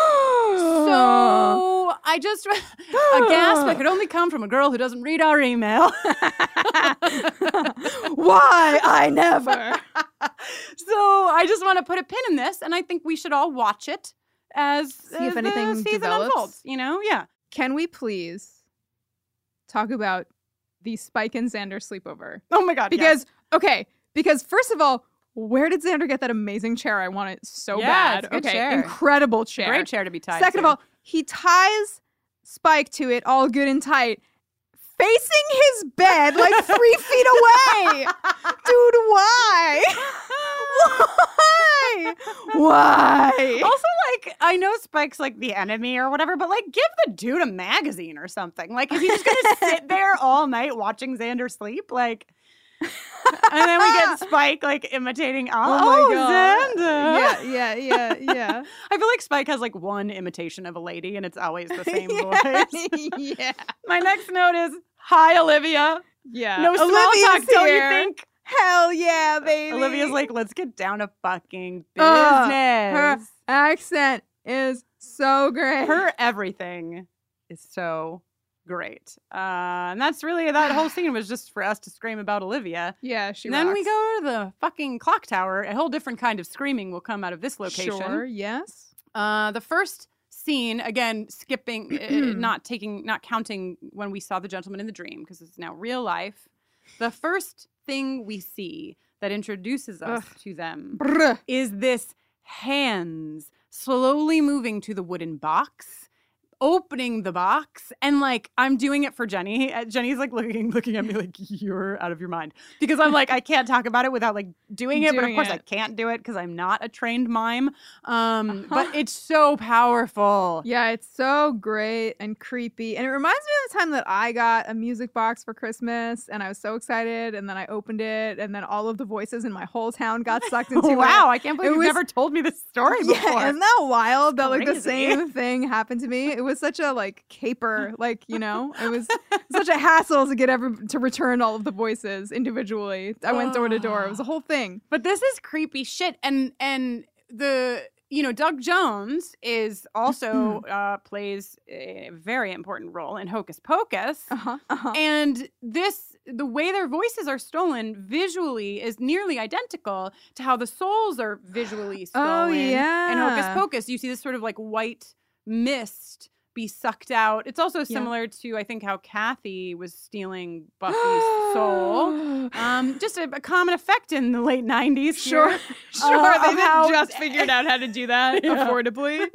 So I just, a gasp that could only come from a girl who doesn't read our email. Why? I never. so I just want to put a pin in this. And I think we should all watch it as See if as anything the season develops. unfolds. You know? Yeah. Can we please talk about the Spike and Xander sleepover? Oh my God. yes. Because, okay, because first of all, where did Xander get that amazing chair? I want it so Yeah, bad. it's a good okay, chair. incredible chair. Great chair to be tied Second to. of all, he ties Spike to it all good and tight, facing his bed like three feet away. Dude, why? why? Why? also, like, I know Spike's like the enemy or whatever, but like, give the dude a magazine or something. Like, is he just gonna sit there all night watching Xander sleep? Like, and then we get Spike like imitating. Oh, Oh my god. Xander. Yeah, yeah, yeah, yeah. I feel like Spike has like one imitation of a lady, and it's always the same voice. yeah. My next note is Hi, Olivia. Yeah. No small Olivia's talk, don't you think? Hell yeah, baby. Olivia's like, let's get down to fucking business. Ugh, her accent is so great. her everything is so great. Uh, and that's really that whole scene was just for us to scream about Olivia. yeah, she then we go to the fucking clock tower. A whole different kind of screaming will come out of this location. Sure, yes. Uh, the first scene, again, skipping, uh, not taking, not counting when we saw the gentleman in the dream because it's now real life. The first thing we see that introduces us to them Brr. is this hands slowly moving to the wooden box opening the box and like i'm doing it for jenny jenny's like looking looking at me like you're out of your mind because i'm like i can't talk about it without like doing it but of Doing course i can't do it because i'm not a trained mime um but Uh-huh. it's so powerful Yeah, it's so great and creepy. And it reminds me of the time that I got a music box for Christmas and I was so excited. And then I opened it and then all of the voices in my whole town got sucked into it. wow i can't believe It you've was- never told me this story Yeah, before isn't that wild that like the same thing happened to me? It was such a like caper, like you know, it was such a hassle to get every to return all of the voices individually. I went door to door. It was a whole thing. But this is creepy shit, and and the you know Doug Jones is also uh, plays a very important role in Hocus Pocus, Uh huh. Uh huh. and this the way their voices are stolen visually is nearly identical to how the souls are visually stolen. Oh, in Hocus. Pocus, you see this sort of like white mist be sucked out. It's also Yeah. similar to I think how Kathy was stealing Buffy's soul. Um, just a, a common effect in the late '90s. Sure, here. sure. Uh, they how- just figured out how to do that Yeah. affordably.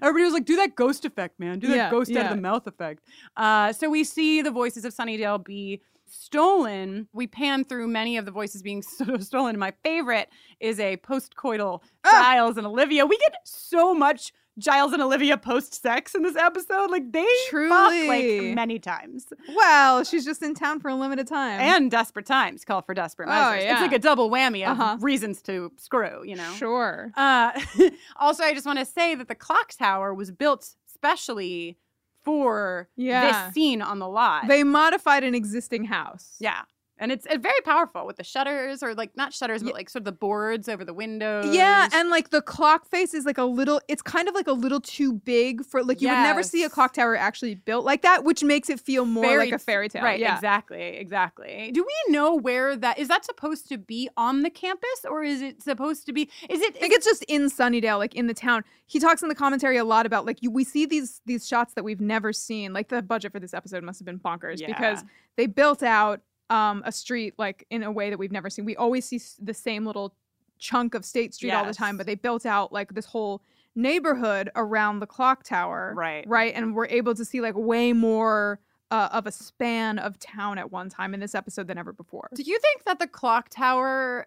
Everybody was like, "Do that ghost effect, man! Do that Yeah, ghost out of the mouth effect." Uh, so we see the voices of Sunnydale be stolen. We pan through many of the voices being so stolen. My favorite is a post-coital Ah! Giles and Olivia. We get so much Giles and Olivia post-sex in this episode. Like they fuck like many times. Well, she's just in town for a limited time. And desperate times call for desperate Oh, measures. yeah. It's like a double whammy of Uh-huh. reasons to screw. You know. sure. Uh, also, I just want to say that the clock tower was built specially for Yeah. this scene on the lot. They modified an existing house. yeah. And it's, it's very powerful with the shutters, or like not shutters, but Yeah. like sort of the boards over the windows. Yeah, and like the clock face is like a little it's kind of like a little too big for like you would never see a clock tower actually built like that, which makes it feel more Fairy- like a fairy tale. Right, Yeah. exactly, exactly. Do we know where that is that supposed to be on the campus or is it supposed to be is it I think it's just in Sunnydale, like in the town. He talks in the commentary a lot about like you, we see these these shots that we've never seen. Like the budget for this episode must have been bonkers because they built out um, a street like in a way that we've never seen. We always see the same little chunk of State Street all the time, but they built out like this whole neighborhood around the clock tower, Right. Right, and we're able to see like way more. Uh, of a span of town at one time in this episode than ever before. Do you think that the clock tower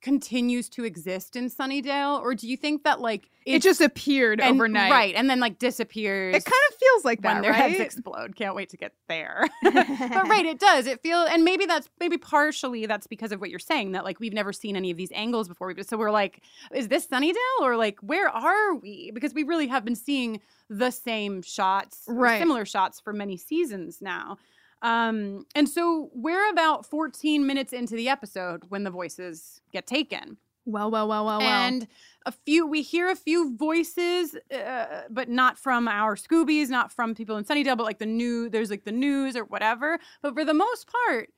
continues to exist in Sunnydale or do you think that like It just appeared and- overnight, right and then like disappears It kind of feels like when that, their right? heads explode. Can't wait to get there. but right, it does. It feel and maybe that's maybe partially that's because of what you're saying that like we've never seen any of these angles before. We so we're like, is this Sunnydale or like where are we? Because we really have been seeing the same shots, Right. Similar shots for many seasons now. Um, and so we're about 14 minutes into the episode when the voices get taken. Well, well, well, well, well. and a few we hear a few voices uh, but not from our scoobies not from people in sunnydale but like the new there's like the news or whatever. But for the most part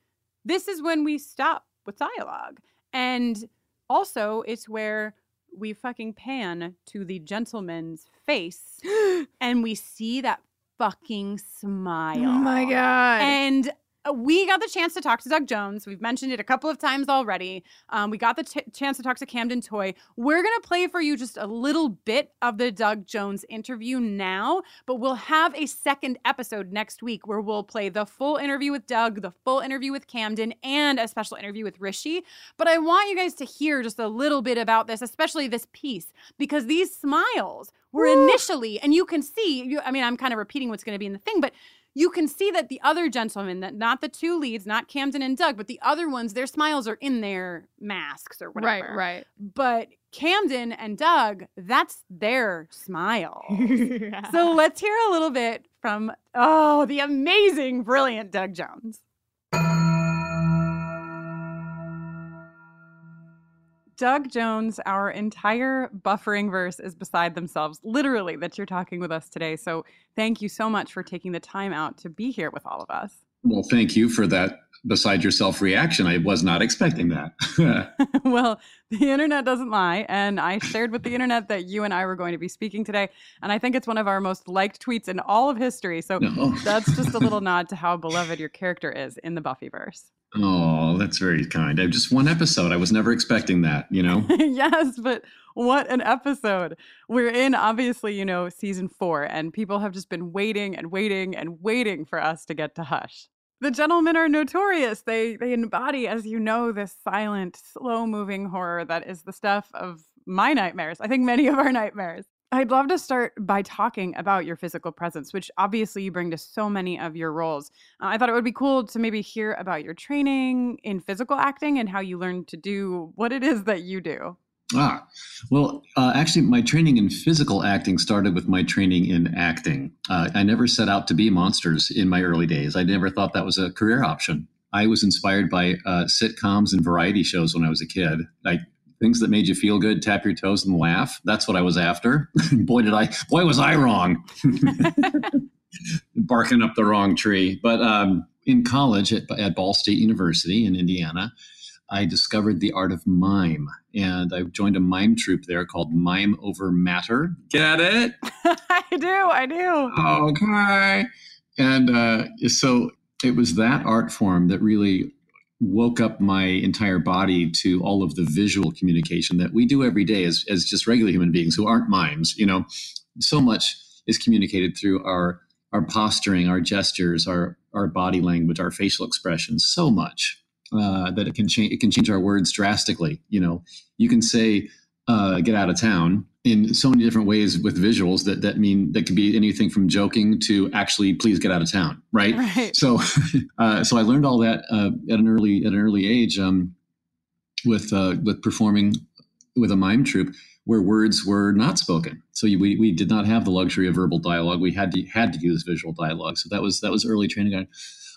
this is when we stop with dialogue. And also it's where we fucking pan to the gentleman's face and we see that fucking smile oh my god. and we got the chance to talk to Doug Jones. We've mentioned it a couple of times already. Um, we got the t- chance to talk to Camden Toy. We're going to play for you just a little bit of the Doug Jones interview now, but we'll have a second episode next week where we'll play the full interview with Doug, the full interview with Camden, and a special interview with Rishi. But I want you guys to hear just a little bit about this, especially this piece, because these smiles were Woo. initially, and you can see, you, I mean, I'm kind of repeating what's going to be in the thing, but you can see that the other gentlemen, that not the two leads, not Camden and Doug, but the other ones, their smiles are in their masks or right, whatever. right. But Camden and Doug, that's their smile. so let's hear a little bit from oh, the amazing, brilliant Doug Jones. Doug Jones, our entire buffering verse is beside themselves, literally, that you're talking with us today. So thank you so much for taking the time out to be here with all of us. Well, thank you for that beside yourself reaction. I was not expecting that. well, the internet doesn't lie. And I shared with the internet that you and I were going to be speaking today. And I think it's one of our most liked tweets in all of history. So no. that's just a little nod to how beloved your character is in the Buffyverse. Oh, that's very kind. I just one episode. I was never expecting that, you know? yes, but what an episode. We're in, obviously, you know, season four, and people have just been waiting and waiting and waiting for us to get to Hush. The gentlemen are notorious. They they embody, as you know, this silent, slow-moving horror that is the stuff of my nightmares. I think many of our nightmares. I'd love to start by talking about your physical presence, which obviously you bring to so many of your roles. Uh, I thought it would be cool to maybe hear about your training in physical acting and how you learned to do what it is that you do. Ah, well, uh, actually, my training in physical acting started with my training in acting. Uh, I never set out to be monsters in my early days. I never thought that was a career option. I was inspired by uh, sitcoms and variety shows when I was a kid. Like things that made you feel good, tap your toes and laugh. That's what I was after. boy, did I! Boy, was I wrong. Barking up the wrong tree. But um, in college at, at Ball State University in Indiana, I discovered the art of mime, and I joined a mime troupe there called Mime Over Matter. Get it? I do. I do. Okay. And uh, so it was that art form that really woke up my entire body to all of the visual communication that we do every day as, as just regular human beings who aren't mimes. You know, so much is communicated through our our posturing, our gestures, our our body language, our facial expressions, so much uh, that it can change. It can change our words drastically. You know, you can say uh, "get out of town" in so many different ways with visuals that that mean that could be anything from joking to actually please get out of town, right? Right. So, uh, so I learned all that uh, at an early at an early age um, with uh, with performing with a mime troupe where words were not spoken. So we, we did not have the luxury of verbal dialogue. We had to had to use visual dialogue. So that was that was early training.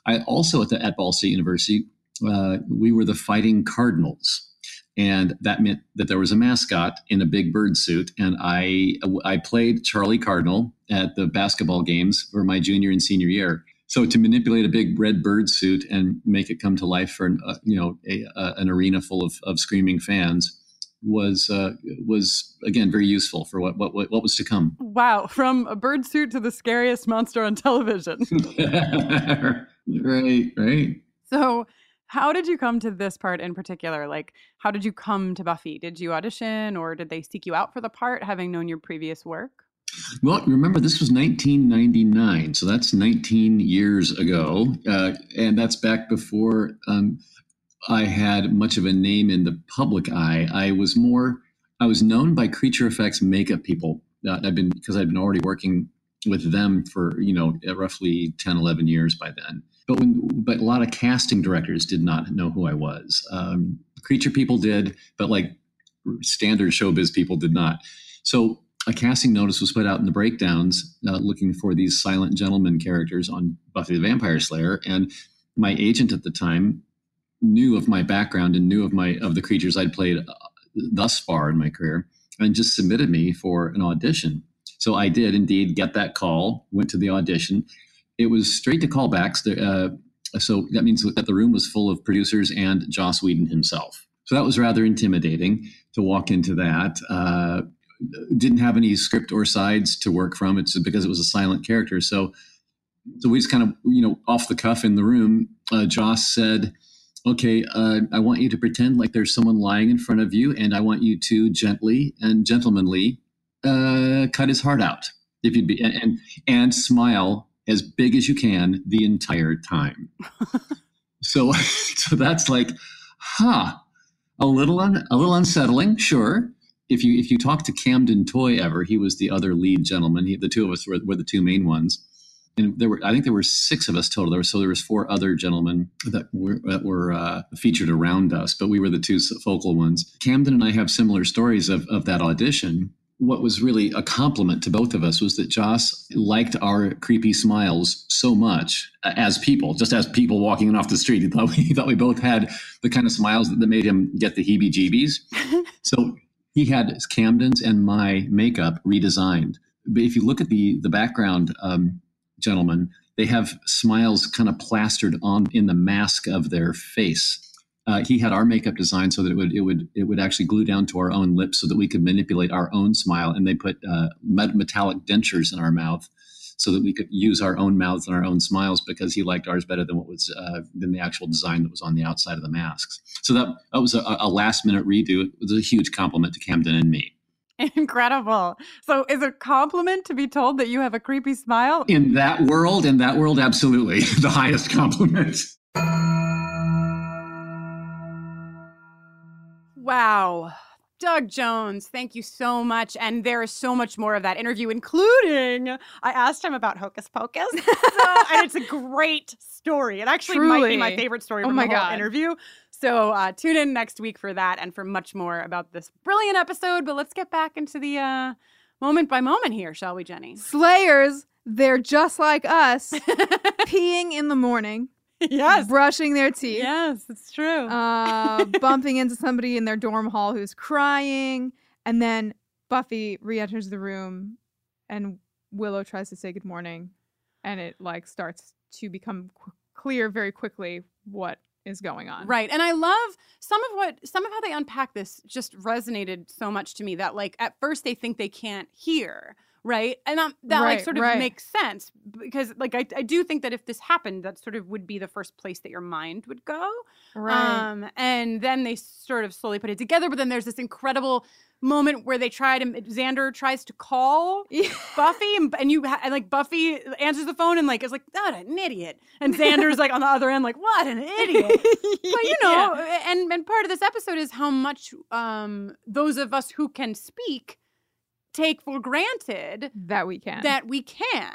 I also at the at Ball State University, uh, we were the Fighting Cardinals, and that meant that there was a mascot in a big bird suit, and I I played Charlie Cardinal at the basketball games for my junior and senior year. So to manipulate a big red bird suit and make it come to life for an, uh, you know a, uh, an arena full of, of screaming fans was uh, was again very useful for what, what what was to come. Wow, from a bird suit to the scariest monster on television. right, right. So, how did you come to this part in particular? Like, how did you come to Buffy? Did you audition, or did they seek you out for the part, having known your previous work? Well, remember this was 1999, so that's 19 years ago, uh, and that's back before. Um, I had much of a name in the public eye. I was more, I was known by Creature Effects makeup people. Uh, I've been, because I'd been already working with them for, you know, roughly 10, 11 years by then. But when, but a lot of casting directors did not know who I was. Um, creature people did, but like standard showbiz people did not. So a casting notice was put out in the breakdowns uh, looking for these silent gentleman characters on Buffy the Vampire Slayer. And my agent at the time knew of my background and knew of my of the creatures I'd played uh, thus far in my career, and just submitted me for an audition. So I did indeed get that call. Went to the audition. It was straight to callbacks. Uh, so that means that the room was full of producers and Joss Whedon himself. So that was rather intimidating to walk into that. Uh, didn't have any script or sides to work from. It's because it was a silent character. So, so we just kind of, you know, off the cuff in the room. Uh, Joss said, okay, uh, I want you to pretend like there's someone lying in front of you, and I want you to gently and gentlemanly uh, cut his heart out, if you'd be, and and smile as big as you can the entire time. so, so that's like, huh, a little un, a little unsettling, sure. If you if you talk to Camden Toy ever, he was the other lead gentleman. He, the two of us were, were the two main ones and there were I think there were six of us total. There was so there was four other gentlemen that were that were uh, featured around us, but we were the two focal ones. Camden and I have similar stories of of that audition. What was really a compliment to both of us was that Joss liked our creepy smiles so much as people, just as people walking in off the street. He thought we, he thought we both had the kind of smiles that, that made him get the heebie-jeebies. so he had Camden's and my makeup redesigned. But if you look at the the background um, gentlemen, they have smiles kind of plastered on in the mask of their face. Uh, he had our makeup designed so that it would it would it would actually glue down to our own lips so that we could manipulate our own smile. And they put uh, metallic dentures in our mouth so that we could use our own mouths and our own smiles because he liked ours better than what was uh, than the actual design that was on the outside of the masks. So that that was a, a last minute redo. It was a huge compliment to Camden and me. Incredible. So, is it a compliment to be told that you have a creepy smile? In that world, in that world, absolutely the highest compliment. Wow. Doug Jones, thank you so much. And there is so much more of that interview, including I asked him about Hocus Pocus. so, and it's a great story. It actually Truly. might be my favorite story oh from my the whole God. interview. So uh, tune in next week for that and for much more about this brilliant episode. But let's get back into the uh, moment by moment here, shall we, Jenny? Slayers, they're just like us, peeing in the morning. Yes. Brushing their teeth. Yes, it's true. Uh, bumping into somebody in their dorm hall who's crying. And then Buffy re enters the room and Willow tries to say good morning. And it like starts to become qu- clear very quickly what is going on. Right. And I love some of what some of how they unpack this just resonated so much to me that like at first they think they can't hear. Right. And um, that like sort of right. makes sense because like I, I do think that if this happened, that sort of would be the first place that your mind would go. Um, and then they sort of slowly put it together. But then there's this incredible moment where they try to Xander tries to call Yeah. Buffy and, and you ha- and like Buffy answers the phone and like is like what an idiot and Xander's like on the other end like what an idiot but you know and and part of this episode is how much um those of us who can speak take for granted that we can. that we can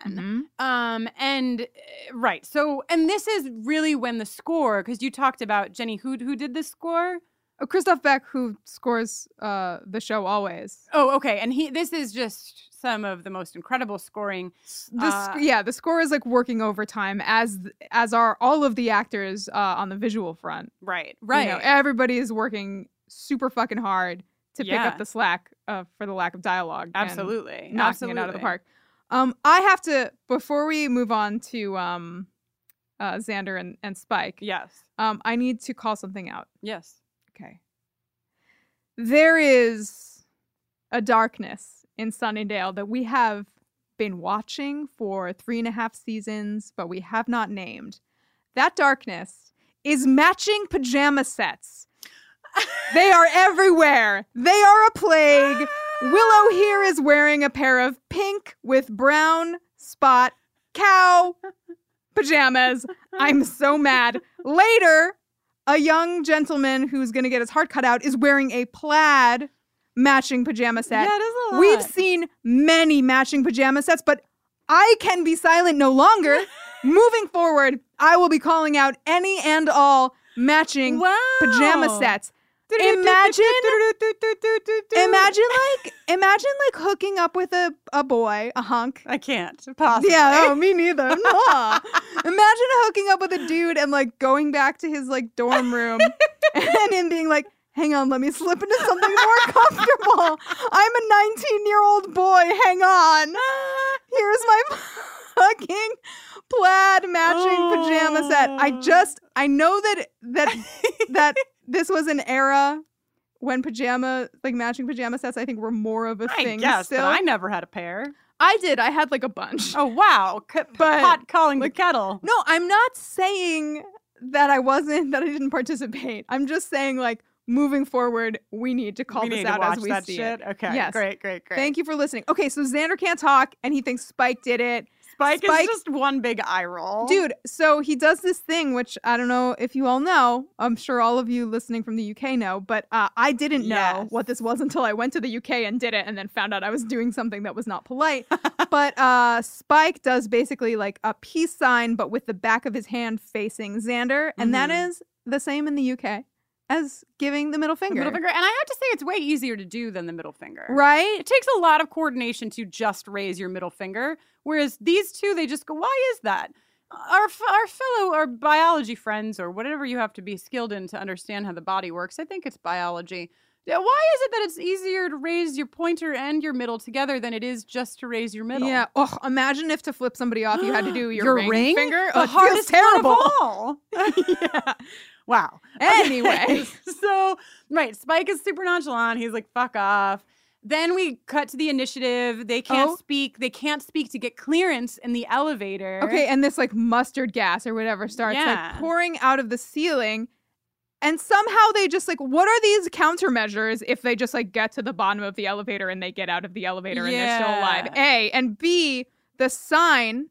Mhm. um and uh, right so and this is really when the score because you talked about Jenny who who did this score Oh, Christoph Beck, who scores uh, the show always. oh okay and he this is just some of the most incredible scoring The Uh, yeah, the score is like working overtime as as are all of the actors uh, on the visual front. right You right know, everybody is working super fucking hard to pick up the slack uh, for the lack of dialogue. absolutely knocking absolutely. it out of the park. Um, I have to before we move on to um, uh, Xander and, and Spike. yes Um, I need to call something out. yes Okay. There is a darkness in Sunnydale that we have been watching for three and a half seasons, but we have not named. That darkness is matching pajama sets. They are everywhere. They are a plague. Ah. Willow here is wearing a pair of pink with brown spot cow pajamas. I'm so mad. Later, a young gentleman who's going to get his heart cut out is wearing a plaid matching pajama set. Yeah, it is a We've seen many matching pajama sets, but I can be silent no longer. Moving forward, I will be calling out any and all matching wow. pajama sets. Imagine Imagine like imagine like hooking up with a, a boy, a hunk. I can't. Possibly. Yeah, oh, me neither. Nah. Imagine hooking up with a dude and like going back to his like dorm room and him being like, hang on, let me slip into something more comfortable. I'm a 19 year old boy. Hang on. Here's my fucking plaid matching pajama set. I Oh. just I know that that that this was an era when pajama like matching pajama sets I think were more of a I thing guess, still. but I never had a pair. I did. I had like a bunch. Oh wow! C- But, pot calling like, the kettle. No, I'm not saying that I wasn't that I didn't participate. I'm just saying like moving forward, we need to call we this out as we see shit. it. Okay, Yes. great, great, great. Thank you for listening. Okay, so Xander can't talk and he thinks Spike did it. Spike, Spike- is just one big eye roll, Dude, so he does this thing, which I don't know if you all know. I'm sure all of you listening from the UK know, but uh, I didn't know what this was until I went to the UK and did it and then found out I was doing something that was not polite. but uh, Spike does basically like a peace sign, but with the back of his hand facing Xander. And that Mhm. is the same in the UK as giving the middle The finger. middle finger, and I have to say it's way easier to do than the middle finger. Right? It takes a lot of coordination to just raise your middle finger, whereas these two, they just go, "Why is that?" Our our fellow, our biology friends, or whatever you have to be skilled in to understand how the body works. I think it's biology. Why is it that it's easier to raise your pointer and your middle together than it is just to raise your middle? Yeah. Oh, imagine if to flip somebody off, you had to do your, ring, finger. the oh, hardest terrible. of all. yeah. Wow. Anyway. So right, Spike is super nonchalant. He's like, "Fuck off." Then we cut to the initiative. They can't Oh. speak. They can't speak to get clearance in the elevator. Okay, and this like mustard gas or whatever starts Yeah. like pouring out of the ceiling. And somehow they just like, what are these countermeasures if they just like get to the bottom of the elevator and they get out of the elevator and they're still alive? A and B, the sign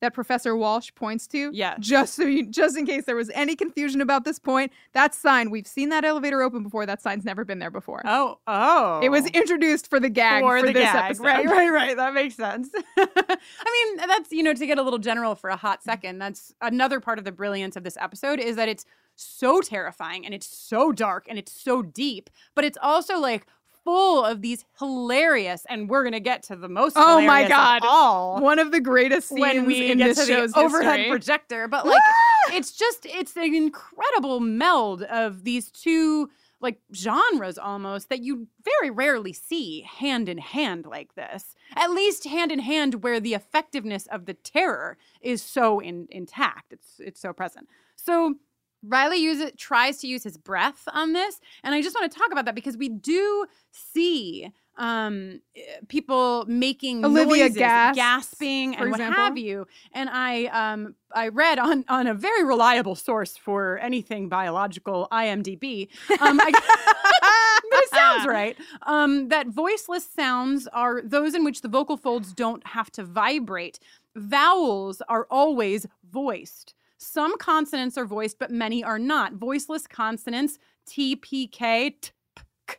that Professor Walsh points to. Yeah. Just so you, just in case there was any confusion about this point, that sign we've seen that elevator open before. That sign's never been there before. Oh, oh. It was introduced for the gag for, for, the this gag. episode. Right, right, right. That makes sense. I mean, that's you know to get a little general for a hot mm-hmm. second. That's another part of the brilliance of this episode is that it's so terrifying and it's so dark and it's so deep, but it's also like full of these hilarious and we're gonna get to the most Oh my God. all. One of the greatest scenes when we in get this to the show's overhead history. projector but like ah! it's just it's an incredible meld of these two like genres almost that you very rarely see hand in hand like this. At least hand in hand where the effectiveness of the terror is so in, intact. It's it's so present. So Riley uses tries to use his breath on this, and I just want to talk about that because we do see um eh, people making Olivia noises, gasps, gasping and what have you. And i um i read on on a very reliable source for anything biological imdb um I, but it sounds right. Um that voiceless sounds are those in which the vocal folds don't have to vibrate. Vowels are always voiced some consonants are voiced but many are not voiceless consonants t p k t p k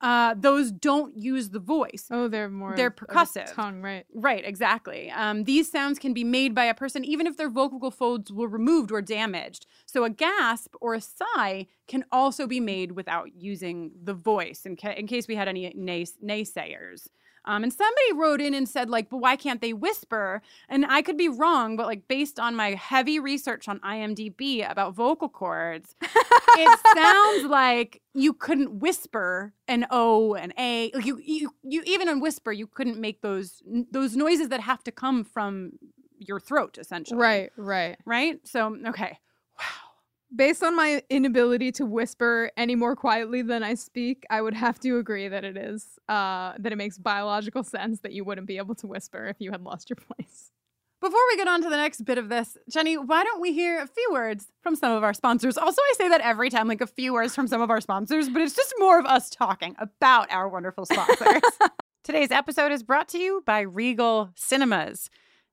uh, those don't use the voice. Oh, they're more. They're percussive. tongue, right? Right, exactly. Um, these sounds can be made by a person even if their vocal folds were removed or damaged. So a gasp or a sigh can also be made without using the voice, in, ca- in case we had any nays- naysayers. Um, and somebody wrote in and said, like, but why can't they whisper? And I could be wrong, but like, based on my heavy research on IMDb about vocal cords, it sounds like you couldn't whisper an O and A. Like you, you, you even in whisper, you couldn't make those those noises that have to come from your throat, essentially. Right, right. Right. So okay. Based on my inability to whisper any more quietly than I speak, I would have to agree that it is uh, that it makes biological sense that you wouldn't be able to whisper if you had lost your voice. Before we get on to the next bit of this, Jenny, why don't we hear a few words from some of our sponsors? Also, I say that every time, like a few words from some of our sponsors, but it's just more of us talking about our wonderful sponsors. Today's episode is brought to you by Regal Cinemas.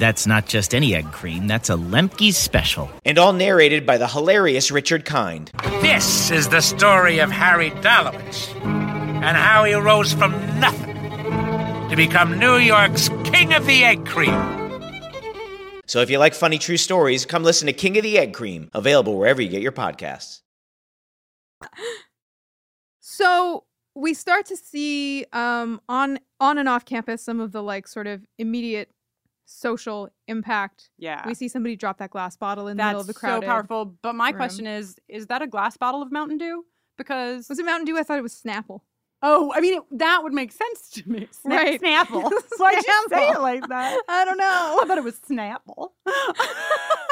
That's not just any egg cream, that's a Lemke's special. and all narrated by the hilarious Richard Kind. This is the story of Harry Dalowitz and how he rose from nothing to become New York's King of the Egg Cream. So if you like funny true stories, come listen to King of the Egg Cream, available wherever you get your podcasts. So we start to see um, on on and off campus some of the like sort of immediate social impact. Yeah. We see somebody drop that glass bottle in the middle of the crowd. so powerful. But my room. question is, is that a glass bottle of Mountain Dew? Because Was it Mountain Dew? I thought it was Snapple. Oh, I mean, it, that would make sense to me. Sna- Right. Snapple. Why'd you say it like that? I don't know. I thought it was Snapple.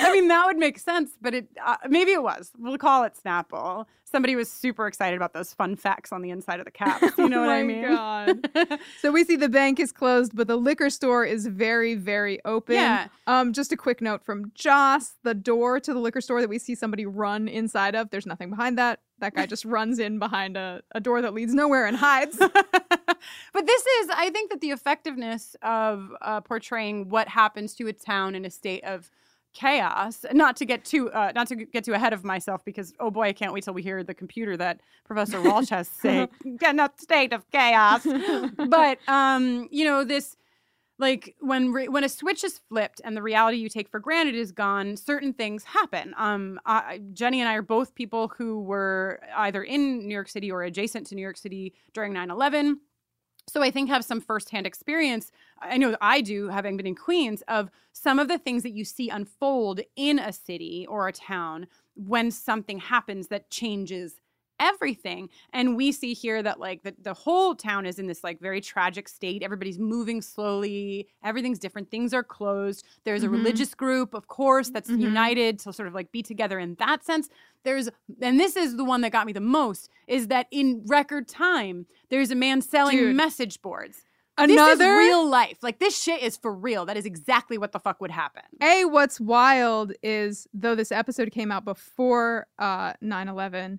I I mean, that would make sense, but it uh, maybe it was. We'll call it Snapple. Somebody was super excited about those fun facts on the inside of the cap. You know oh what I mean? God. so we see the bank is closed, but the liquor store is very, very open. Yeah. Um, just a quick note from Joss: the door to the liquor store that we see somebody run inside of. There's nothing behind that. That guy just runs in behind a, a door that leads nowhere and hides. But this is, I think, that the effectiveness of uh, portraying what happens to a town in a state of chaos. Not to get too, uh, not to get too ahead of myself, because oh boy, I can't wait till we hear the computer that Professor Walsh has to say. Get in a state of chaos. but um, you know this. Like when re- when a switch is flipped and the reality you take for granted is gone, certain things happen. Um, I, Jenny and I are both people who were either in New York City or adjacent to New York City during 9 11 so I think have some firsthand experience. I know I do, having been in Queens, of some of the things that you see unfold in a city or a town when something happens that changes everything. And we see here that like the, the whole town is in this like very tragic state. Everybody's moving slowly. Everything's different. Things are closed. There's a Mhm. religious group, of course, that's Mhm. united to sort of like be together in that sense. There's and this is the one that got me the most is that in record time, there's a man selling Dude. message boards. Another This is real life. Like this shit is for real. That is exactly what the fuck would happen. A, what's wild is though this episode came out before uh 9/11,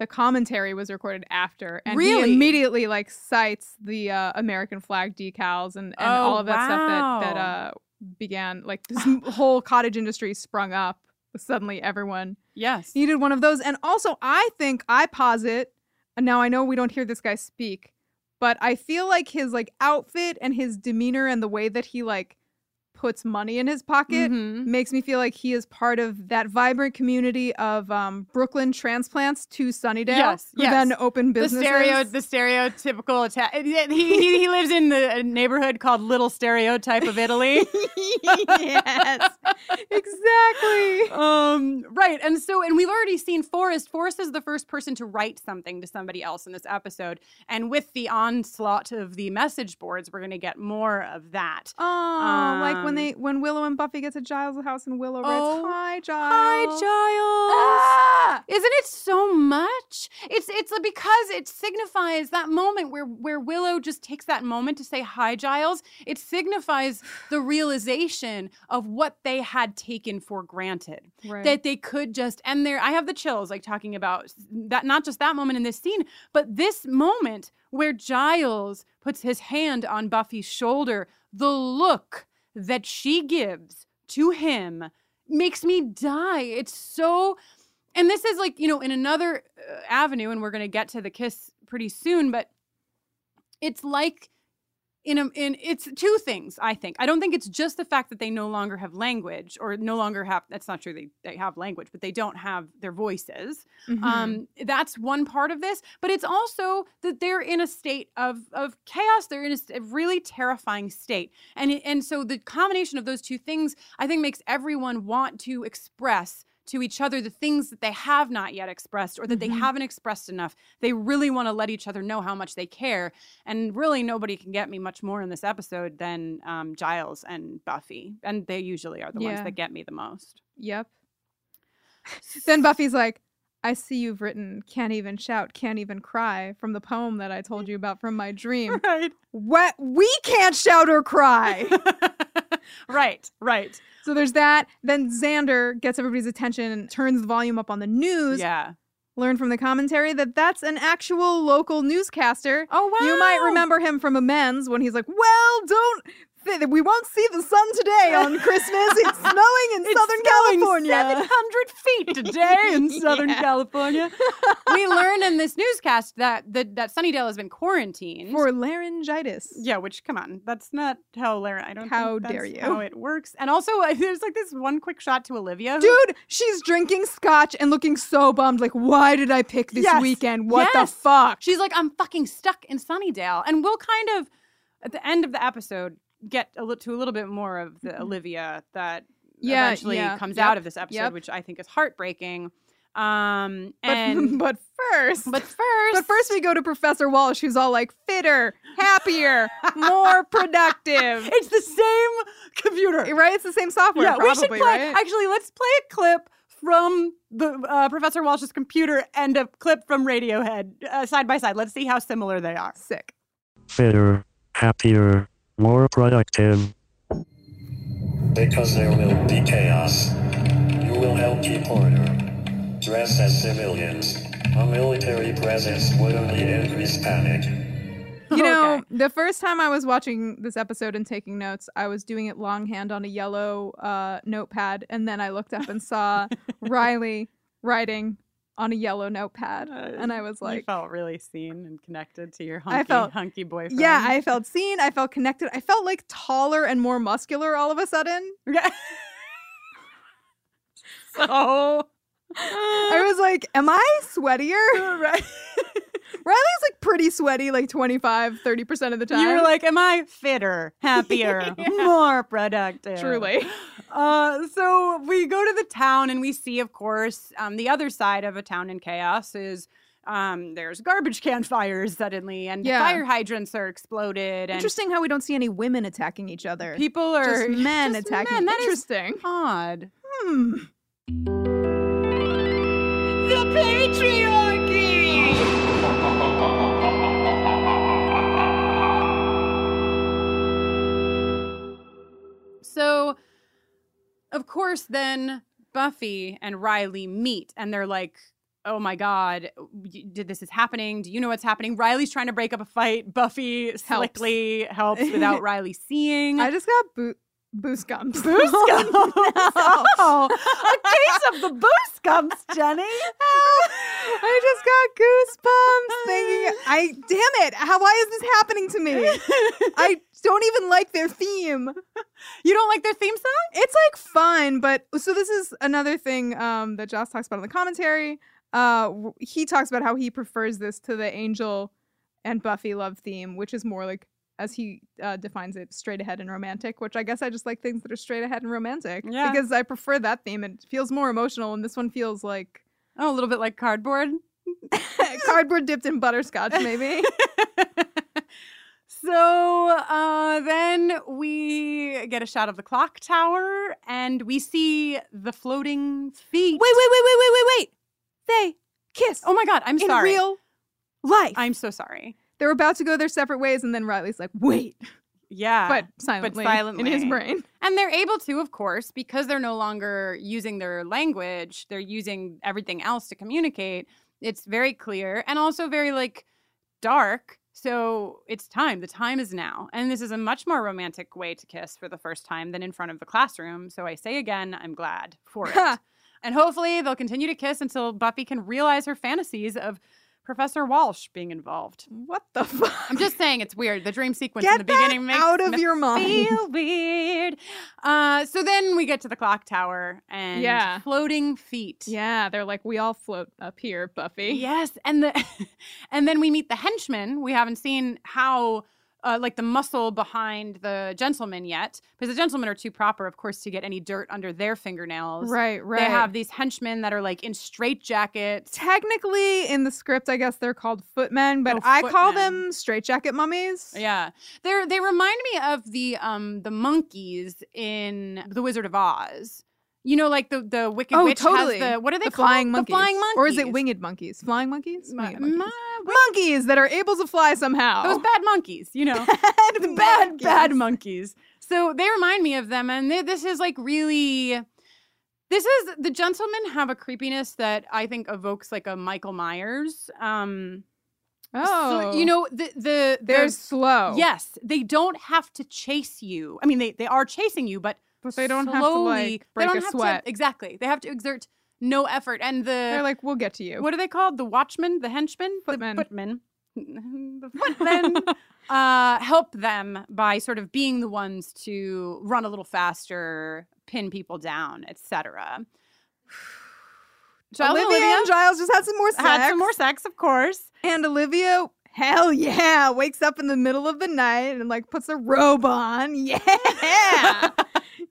the commentary was recorded after, and Really? he immediately like cites the uh, American flag decals and, and Oh, all of that stuff that that uh began like this whole cottage industry sprung up. Suddenly, everyone Yes. needed one of those, and also I think I posit, and now I know we don't hear this guy speak, but I feel like his like outfit and his demeanor and the way that he like puts money in his pocket Mhm. makes me feel like he is part of that vibrant community of um, Brooklyn transplants to Sunnydale, Yes, who yes. then open The stereo, the stereotypical Ita- he, he he lives in the neighborhood called Little Stereotype of Italy. yes, exactly. Um, right. And so, and we've already seen Forrest. Forrest is the first person to write something to somebody else in this episode. And with the onslaught of the message boards, we're going to get more of that. Oh, like when Um, they when Willow and Buffy get to Giles' house and Willow Oh, writes, "Hi, Giles." Hi, Giles. Ah! Isn't it so much? It's it's because it signifies that moment where where Willow just takes that moment to say hi, Giles. It signifies the realization of what they had taken for granted. Right. That they could just and there I have the chills like talking about that not just that moment in this scene, but this moment where Giles puts his hand on Buffy's shoulder, the look that she gives to him makes me die. It's so and this is like, you know, in another uh, avenue and we're going to get to the kiss pretty soon, but it's like in a in it's two things, I think. I don't think it's just the fact that they no longer have language or no longer have that's not true they they have language, but they don't have their voices. Mhm. Um, that's one part of this, but it's also that they're in a state of of chaos. They're in a, a really terrifying state, and and so the combination of those two things, I think, makes everyone want to express to each other the things that they have not yet expressed or that they Mhm. haven't expressed enough. They really want to let each other know how much they care, and really nobody can get me much more in this episode than um, Giles and Buffy, and they usually are the ones that get me the most. Yep. then Buffy's like, I see you've written Can't Even Shout, Can't Even Cry from the poem that I told you about from my dream. Right. What? We can't shout or cry. right, right. so there's that. Then Xander gets everybody's attention and turns the volume up on the news. Yeah. Learn from the commentary that that's an actual local newscaster. Oh wow. You might remember him from Amends when he's like, "Well, don't we won't see the sun today on Christmas. It's snowing in It's Southern snowing California." 700 feet today in Southern Yeah. California. we learned in this newscast that that, that Sunnydale has been quarantined For laryngitis. Yeah, which come on, that's not how Lara. I don't. How think that's dare you. How it works, and also uh, there's like this one quick shot to Olivia. who- Dude, she's drinking scotch and looking so bummed. Like, why did I pick this Yes. weekend? What Yes. the fuck? She's like, I'm fucking stuck in Sunnydale, and we'll kind of at the end of the episode get a li- to a little bit more of the Olivia that Mm-hmm. Yeah, eventually yeah, comes yep, out of this episode, yep. which I think is heartbreaking. Um, But, but first, But first, But first we go to Professor Walsh, who's all like fitter, happier, more productive. It's the same computer. Right? It's the same software, yeah, probably, we should play. right? Actually, let's play a clip from the uh, Professor Walsh's computer and a clip from Radiohead uh, side by side. Let's see how similar they are. Sick. Fitter, happier, more productive. Because there will be chaos. You will help keep order. Dress as civilians. A military presence would only increase panic. You know, the first time I was watching this episode and taking notes, I was doing it longhand on a yellow uh, notepad, and then I looked up and saw Riley writing on a yellow notepad, uh, and I was like, you felt really seen and connected to your hunky, I felt hunky boyfriend. yeah, I felt seen, I felt connected, I felt like taller and more muscular all of a sudden. Yeah. so I was like, am I sweatier? right. Riley's like pretty sweaty, like 25, 30% of the time. You were like, "Am I fitter, happier, more productive?" Truly. Uh, so we go to the town and we see, of course, um, the other side of a town in chaos is um, there's garbage can fires suddenly, and Yeah. fire hydrants are exploded. And Interesting how we don't see any women attacking each other. People are just men just attacking. men. That is Interesting. odd. Hmm. The patriarchy. So, of course, then Buffy and Riley meet, and they're like, "Oh my god, did this is happening? Do you know what's happening?" Riley's trying to break up a fight. Buffy slickly helps without Riley seeing. I just got boo- boost gums. Boost gums. oh, a case of the boost gums, Jenny. I just got goosebumps thinking, I damn it, how why is this happening to me? I don't even like their theme. You don't like their theme song? It's like fun, but so this is another thing um, that Joss talks about in the commentary. Uh, he talks about how he prefers this to the Angel and Buffy love theme, which is more like, as he uh, defines it, straight ahead and romantic. Which I guess I just like things that are straight ahead and romantic Yeah. because I prefer that theme. It feels more emotional, and this one feels like Oh, a little bit like cardboard. cardboard dipped in butterscotch, maybe. So uh, then we get a shot of the clock tower and we see the floating feet. wait, wait, wait, wait, wait, wait, wait. They kiss. Oh my God, I'm in sorry. real life. I'm so sorry. They're about to go their separate ways, and then Riley's like, "Wait," Yeah. but silently, silently. in his brain. And they're able to, of course, because they're no longer using their language, they're using everything else to communicate. It's very clear and also very like dark. So it's time. The time is now. And this is a much more romantic way to kiss for the first time than in front of the classroom. So I say again, I'm glad for it. and hopefully they'll continue to kiss until Buffy can realize her fantasies of Professor Walsh being involved. What the fuck? I'm just saying it's weird. The dream sequence Get in the that beginning makes out of me your mind. feel weird. Uh, so then we get to the clock tower and Yeah. floating feet. Yeah, they're like, "We all float up here, Buffy." Yes, and the and then we meet the henchman. We haven't seen how uh, like the muscle behind the gentleman yet, because the gentlemen are too proper, of course, to get any dirt under their fingernails. Right, right. They have these henchmen that are like in straitjackets. Technically, in the script, I guess they're called footmen, but Oh, I call them straitjacket mummies. Yeah, they're they remind me of the um the monkeys in The Wizard of Oz. You know, like the the Wicked Oh, Witch totally. has the what are they the called? flying monkeys. The flying monkeys, Or is it winged monkeys? Flying monkeys? Winged monkeys. ma- monkeys that are able to fly somehow. Those bad monkeys, you know, bad, the bad bad monkeys. So they remind me of them, and they, this is like really. This is the gentlemen have a creepiness that I think evokes like a Michael Myers. Um, Oh, so, you know the the they're the- slow. Yes, they don't have to chase you. I mean, they they are chasing you, but But they don't have to, slowly- like, they break don't a have to- exactly, they have to exert no effort. And the they're like, "We'll get to you." what are they called? The watchmen, the henchmen, Footmen. the footmen. the footmen uh, help them by sort of being the ones to run a little faster, pin people down, etc. Giles and Olivia, and Giles just had some more sex. had some more sex, of course. And Olivia, hell yeah, wakes up in the middle of the night and like puts a robe on. Yeah.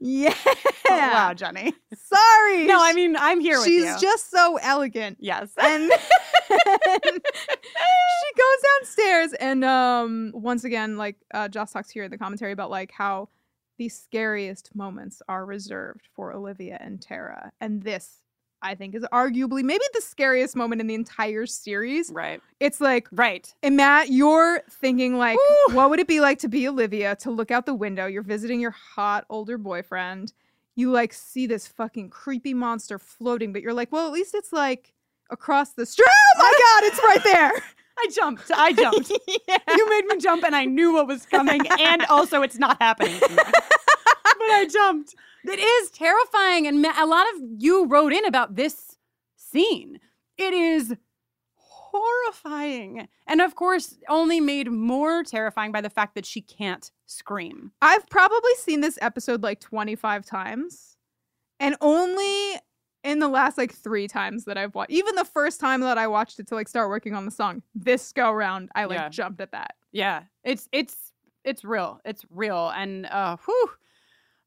Yeah. Oh, wow, Jenny. Sorry. No, I mean I'm here with She's you. just so elegant. yes. And she goes downstairs and um once again like uh Joss talks here in the commentary about like how the scariest moments are reserved for Olivia and Tara. And this I think is arguably maybe the scariest moment in the entire series. Right. It's like right. And Matt, you're thinking like, what would it be like to be Olivia, to look out the window, you're visiting your hot older boyfriend, you like see this fucking creepy monster floating, but you're like, well, at least it's like across the street. Oh my god, it's right there. I jumped. I jumped. You made me jump, and I knew what was coming. And also, it's not happening. but I jumped. It is terrifying, and a lot of you wrote in about this scene. It is horrifying, and of course, only made more terrifying by the fact that she can't scream. I've probably seen this episode like 25 times. And only in the last like three times that I've watched, even the first time that I watched it to like start working on the song, this go round, I like Yeah. jumped at that. Yeah, it's it's it's real. It's real, and uh, whew.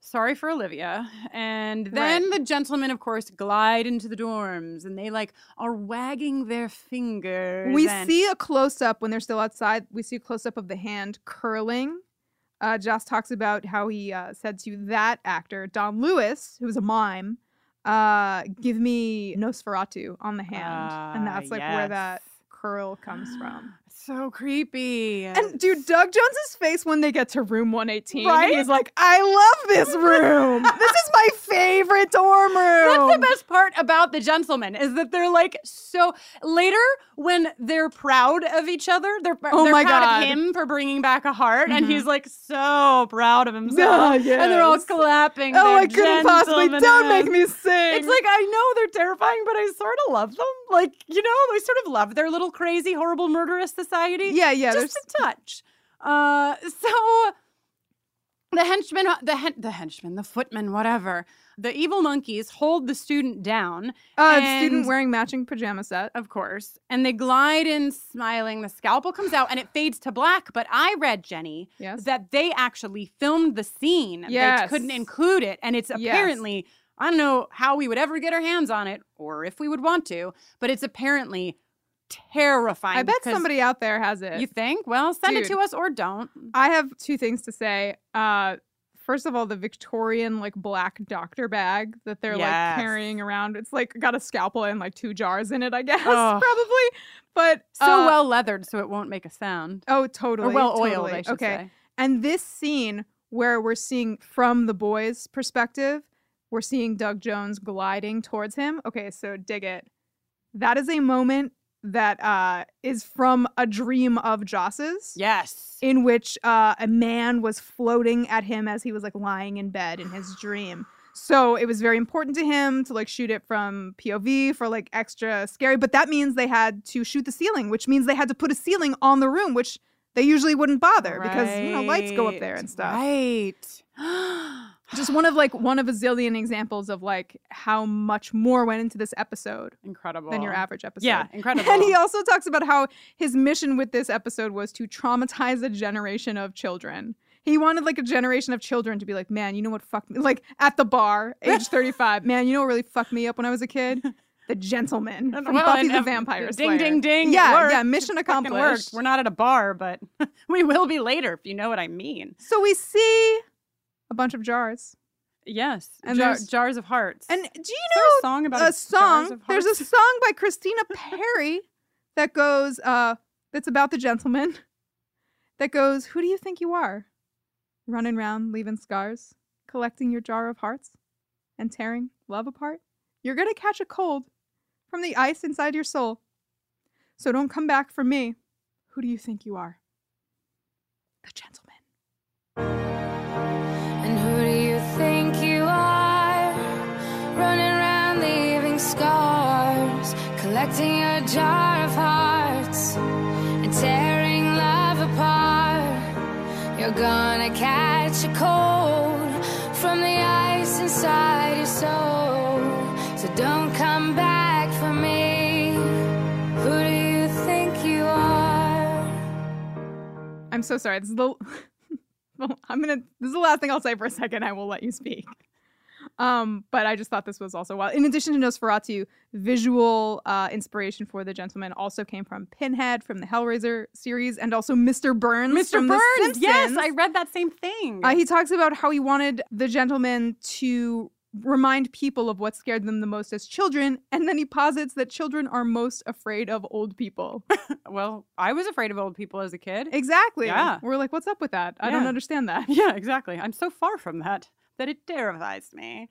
Sorry for Olivia. And then the gentlemen, of course, glide into the dorms, and they like are wagging their fingers. We and- see a close up when they're still outside. We see a close up of the hand curling. Uh, Joss talks about how he uh, said to that actor, Don Lewis, who was a mime, uh, give me Nosferatu on the hand. and that's like where that curl comes from. so creepy. And dude, Doug Jones's face when they get to room 118, Right? he's like, I love this room. this is my favorite dorm room. That's the best part about the gentlemen is that they're like so later when they're proud of each other, they're, Oh they're my proud God. of him for bringing back a heart, and Mhm. he's like so proud of himself, Ah, and they're all clapping. Oh, I couldn't possibly. Don't make me sing. It's like I know they're terrifying, but I sort of love them. Like you know, I sort of love their little crazy, horrible, murderous society. Yeah, yeah, just a touch. Uh, so the henchmen, the hen- the henchmen, the footmen, whatever. The evil monkeys hold the student down. uh, the student wearing matching pajama set. of course, and they glide in, smiling. The scalpel comes out, and it fades to black. But I read Jenny Yes. that they actually filmed the scene. They couldn't include it, and it's Yes. apparently I don't know how we would ever get our hands on it, or if we would want to, but it's apparently terrifying. I bet somebody out there has it. You think? Well, send it to us or don't. I have two things to say. Uh, first of all, the Victorian like black doctor bag that they're Yes. like carrying around. It's like got a scalpel and like two jars in it, I guess, probably. But So uh, well leathered, so it won't make a sound. Oh, totally. Or well oiled, totally. I should okay. say. And this scene where we're seeing from the boys' perspective, we're seeing Doug Jones gliding towards him. Okay, so dig it. That is a moment that uh, is from a dream of Joss's. Yes. In which uh, a man was floating at him as he was like lying in bed in his dream. So it was very important to him to like shoot it from POV for like extra scary. But that means they had to shoot the ceiling, which means they had to put a ceiling on the room, which they usually wouldn't bother because you know lights go up there and stuff. Right. Just one of like one of a zillion examples of like how much more went into this episode Incredible. than your average episode. Yeah, incredible. And he also talks about how his mission with this episode was to traumatize a generation of children. He wanted like a generation of children to be like, man, you know what fucked me? Like at the bar, age 35, man, you know what really fucked me up when I was a kid? The gentleman from Well, Buffy the Vampire Slayer. ding, ding. ding. Yeah, worked. yeah, mission accomplished. We're not at a bar, but we will be later if you know what I mean. So we see a bunch of jars. Yes. And jar- there's- jars of hearts. And do you know a song about a song? There's a song by Christina Perry that goes uh that's about the gentleman that goes, "Who do you think you are? Running round leaving scars, collecting your jar of hearts and tearing love apart? You're going to catch a cold from the ice inside your soul. So don't come back for me. Who do you think you are? The gentleman." Collecting a jar of hearts and tearing love apart. You're gonna catch a cold from the ice inside your soul. So don't come back for me. Who do you think you are? I'm so sorry. This is the I'm gonna this is the last thing I'll say for a second. I will let you speak. Um, but I just thought this was also wild. In addition to Nosferatu, visual uh, inspiration for the gentleman also came from Pinhead from the Hellraiser series, and also Mr. Burns. Mr. from The Burns. Yes, I read that same thing. Uh, he talks about how he wanted the gentleman to remind people of what scared them the most as children, and then he posits that children are most afraid of old people. well, I was afraid of old people as a kid. exactly. Yeah. We're like, what's up with that? I don't understand that. Yeah, exactly. I'm so far from that that it terrifies me.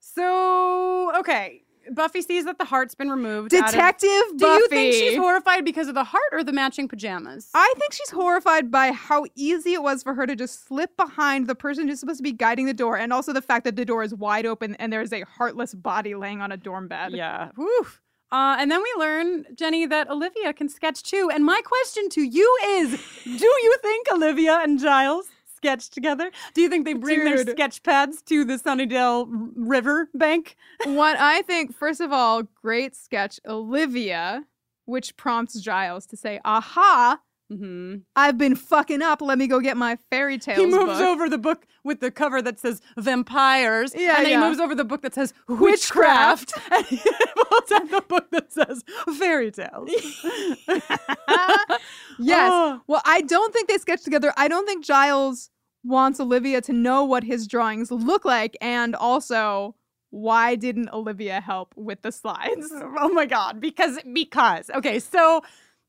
So, okay. Buffy sees that the heart's been removed. out of- Detective Do you think she's horrified because of the heart or the matching pajamas? I think she's horrified by how easy it was for her to just slip behind the person who's supposed to be guiding the door, and also the fact that the door is wide open and there's a heartless body laying on a dorm bed. Yeah. Woof. Uh, and then we learn, Jenny, that Olivia can sketch too. And my question to you is Do you think Olivia and Giles sketch together? Do you think they bring their sketch pads to the Sunnydale River bank? what I think, first of all, great sketch, Olivia, which prompts Giles to say, Aha, Mm-hmm. I've been fucking up. Let me go get my fairy tales. He moves book." over the book with the cover that says vampires. Yeah, and then yeah. he moves over the book that says witchcraft. Witchcraft. and he pulls out the book that says fairy tales. Yes. Oh. Well, I don't think they sketch together. I don't think Giles wants Olivia to know what his drawings look like. And also, why didn't Olivia help with the slides? oh my god because because okay so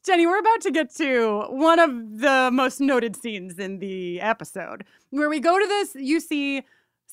jenny we're about to get to one of the most noted scenes in the episode where we go to this uc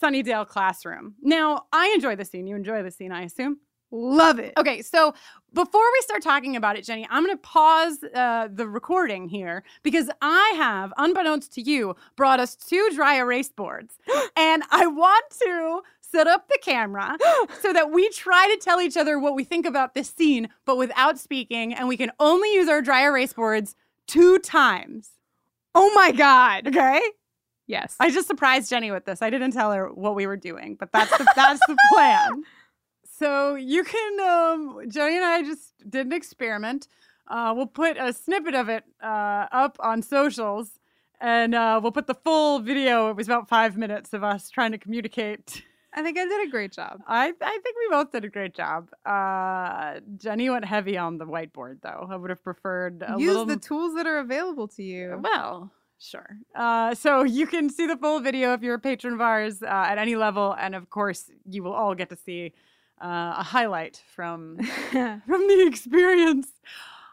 sunnydale classroom now i enjoy the scene you enjoy the scene i assume Love it. Okay, so before we start talking about it, Jenny, I'm going to pause uh, the recording here because I have, unbeknownst to you, brought us two dry erase boards. and I want to set up the camera so that we try to tell each other what we think about this scene, but without speaking. And we can only use our dry erase boards two times. Oh my God. Okay? Yes. I just surprised Jenny with this. I didn't tell her what we were doing, but that's the, that's the plan. So you can, um, Jenny and I just did an experiment. Uh, we'll put a snippet of it uh, up on socials, and uh, we'll put the full video. It was about five minutes of us trying to communicate. I think I did a great job. I, I think we both did a great job. Uh, Jenny went heavy on the whiteboard, though. I would have preferred a Use little the tools that are available to you. well, sure. Uh, so you can see the full video if you're a patron of ours uh, at any level, and of course, you will all get to see uh, a highlight from from the experience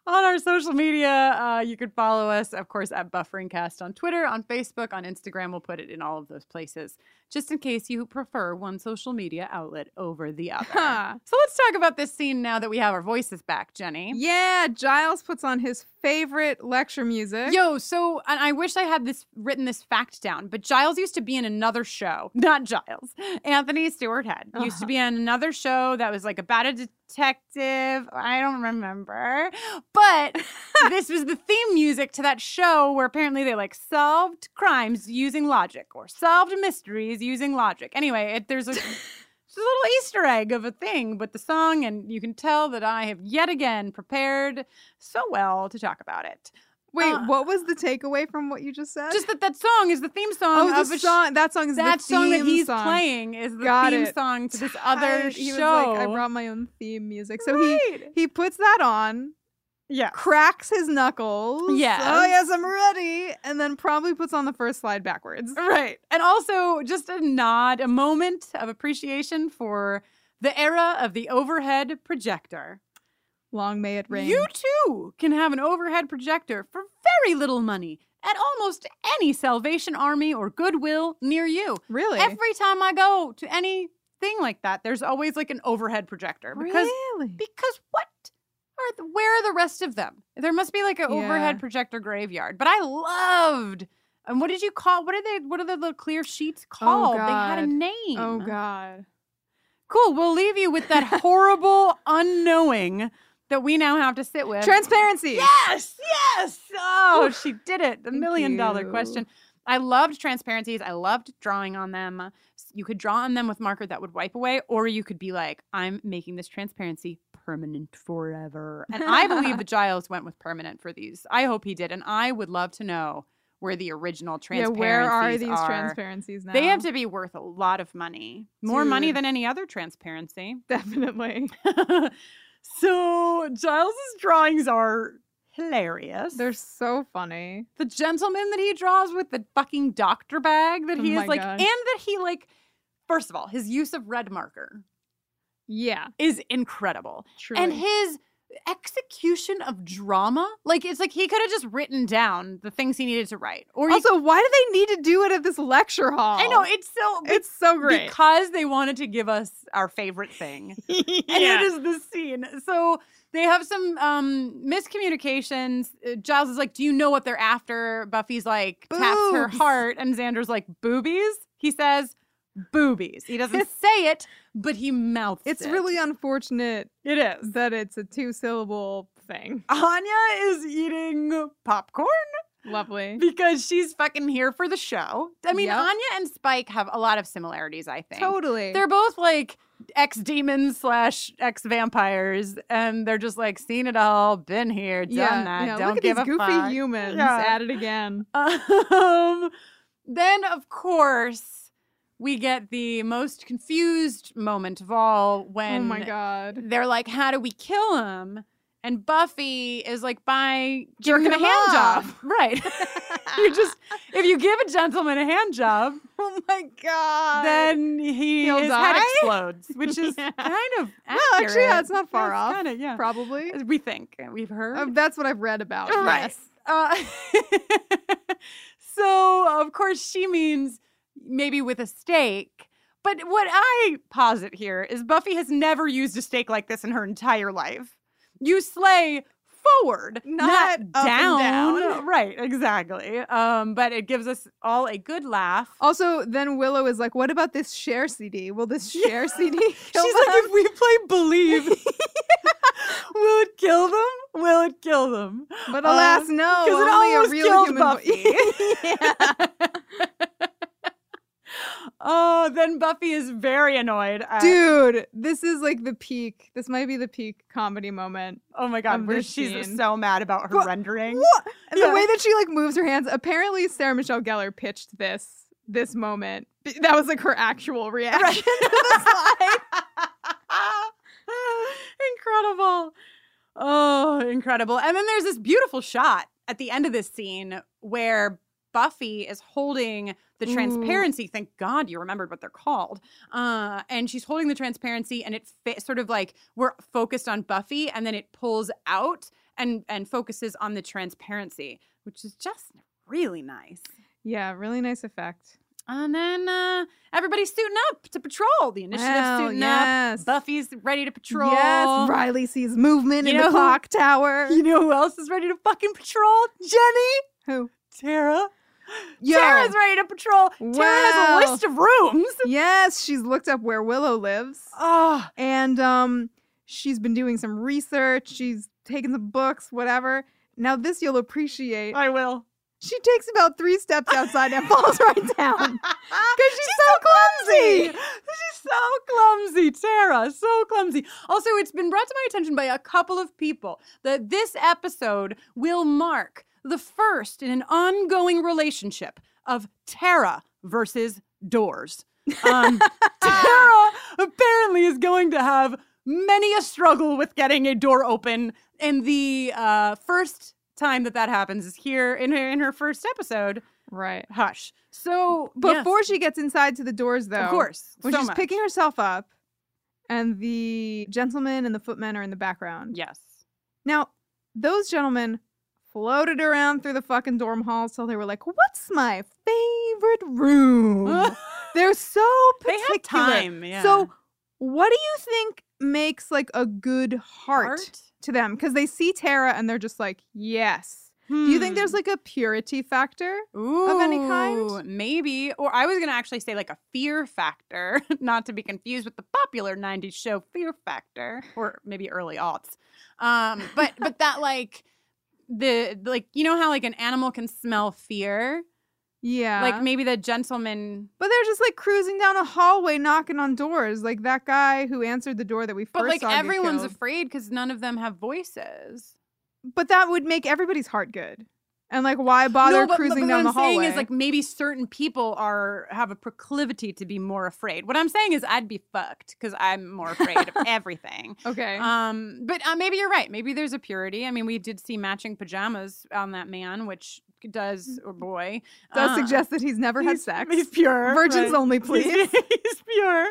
on our social media. Uh, you can follow us, of course, at Bufferingcast on Twitter, on Facebook, on Instagram. We'll put it in all of those places, just in case you prefer one social media outlet over the other. so let's talk about this scene now that we have our voices back, Jenny. Yeah, Giles puts on his favorite lecture music. Yo, so and I wish I had this written this fact down, but Giles used to be in another show. Not Giles. Anthony Stewart Head used to uh-huh. be in another show that was like about a detective. I don't remember. But this was the theme music to that show where apparently they like solved crimes using logic or solved mysteries using logic. Anyway, it, there's a It's a little Easter egg of a thing with the song, and you can tell that I have yet again prepared so well to talk about it. Wait, Uh, what was the takeaway from what you just said? Just that that song is the theme song oh, of the song. that song is that the song that he's song. playing is the Got theme it. song to this other. He show. was like, I brought my own theme music. So he he puts that on. Yeah. Cracks his knuckles. Yeah. Oh yes, I'm ready. And then probably puts on the first slide backwards. Right. And also just a nod, a moment of appreciation for the era of the overhead projector. Long may it rain. You too can have an overhead projector for very little money at almost any Salvation Army or Goodwill near you. Really? Every time I go to any thing like that, there's always like an overhead projector. Because really? because what are where are the rest of them? There must be like an Yeah. overhead projector graveyard. But I loved. And what did you call? What are they? What are the little clear sheets oh, called? they had a name. Oh god. Cool. We'll leave you with that horrible unknowing that we now have to sit with. Transparency. Yes, yes. Oh, she did it. The Thank million dollar you. question. I loved transparencies. I loved drawing on them. You could draw on them with marker that would wipe away, or you could be like, I'm making this transparency permanent forever. And I believe that Giles went with permanent for these. I hope he did. And I would love to know where the original Yeah, where are these are. transparencies now? They have to be worth a lot of money. More money than any other transparency. definitely. so Giles's drawings are hilarious. They're so funny. the gentleman that he draws with the fucking doctor bag that Oh he my is like God. and that he like first of all, his use of red marker Yeah, is incredible. truly. And his execution of drama, like it's like he could have just written down the things he needed to write. Or he also, why do they need to do it at this lecture hall? I know it's so It's so great. because they wanted to give us our favorite thing. and it is this scene. So they have some um miscommunications. Uh, Giles is like, "Do you know what they're after?" Buffy's like, taps her heart, and Xander's like, "Boobies." He says, "Boobies." He doesn't say it, but he mouths It's it. really unfortunate it is. that it's a two syllable thing. Anya is eating popcorn Lovely. because she's fucking here for the show. I mean, Yep. Anya and Spike have a lot of similarities. I think Totally. They're both like ex demons slash ex vampires, and they're just like seen it all, been here, done yeah, that. yeah, Don't look at give these a goofy fuck. humans Yeah. at it again. Um, then of course we get the most confused moment of all when oh my god. they're like, "How do we kill him?" And Buffy is like, "By Jerking giving him a hand job." Right. you just if you give a gentleman a hand job, Oh my god. then he He'll his head explodes, which is Yeah. kind of well, actually, yeah, it's not far It's off. Kinda, yeah. Probably. We think we've heard. Uh, that's what I've read about. Right. Yes. Uh, so, of course, she means maybe with a stake. But what I posit here is Buffy has never used a stake like this in her entire life. You slay forward, Not not, down. down. Right, exactly. Um, but it gives us all a good laugh. Also, then Willow is like, "What about this Cher CD? Will this Cher CD kill She's them?" like, if we play Believe, will it kill them? Will it kill them? But alas, Um, no. 'cause it only a real killed human Buffy. yeah. Oh, then Buffy is very annoyed. At, Dude, this is like the peak. This might be the peak comedy moment. oh my god, where she's scene. so mad about her What- rendering. What? And Yeah. the way that she like moves her hands. Apparently, Sarah Michelle Gellar pitched this this moment. That was like her actual reaction to the slide. incredible. Oh, incredible. And then there's this beautiful shot at the end of this scene where Buffy is holding the Ooh. transparency. Thank God you remembered what they're called. Uh, and she's holding the transparency, and it fit sort of like we're focused on Buffy, and then it pulls out and and focuses on the transparency, which is just really nice. Yeah, really nice effect. And then uh, everybody's suiting up to patrol. The initiative's Wow, suiting yes. up. Buffy's ready to patrol. Yes, Riley sees movement You in know the clock tower. You know who else is ready to fucking patrol? Jenny. Who? Tara. Yo. Tara's ready to patrol. Tara has a list of rooms. Yes, she's looked up where Willow lives. Oh, and um she's been doing some research she's taken some books whatever now this you'll appreciate I will. she takes about three steps outside and falls right down because she's, so clumsy She's so clumsy, Tara. So clumsy. Also, it's been brought to my attention by a couple of people that this episode will mark the first in an ongoing relationship of Tara versus doors. Um, Tara apparently is going to have many a struggle with getting a door open, and the uh, first time that that happens is here in her in her first episode. right Hush. So yes. before she gets inside to the doors though of course, when so she's much. picking herself up and the gentleman and the footmen are in the background Yes. now those gentlemen floated around through the fucking dorm halls till they were like what's my favorite room they're so particular. They have time, yeah. so what do you think makes like a good heart, Heart? to them because they see tara and they're just like yes do you think there's Hmm. like a purity factor Ooh, any kind? Maybe. Or I was going to actually say like a fear factor, not to be confused with the popular 90s show Fear Factor or maybe early aughts. Um, but but that like the like you know how like an animal can smell fear? yeah Like maybe the gentleman but they're just like cruising down a hallway knocking on doors like that guy who answered the door that we first but like saw everyone's afraid cuz none of them have voices. but that would make everybody's heart good And like, why bother No, but- cruising but down the what I'm saying is like maybe certain people are have a proclivity to be more afraid. What I'm saying is I'd be fucked because I'm more afraid of everything. okay. Um, but uh, maybe you're right. Maybe there's a purity. I mean, we did see matching pajamas on that man, which does or boy Does uh, suggest that he's never had sex. He's pure. Virgins right? only, please. He's, he's pure.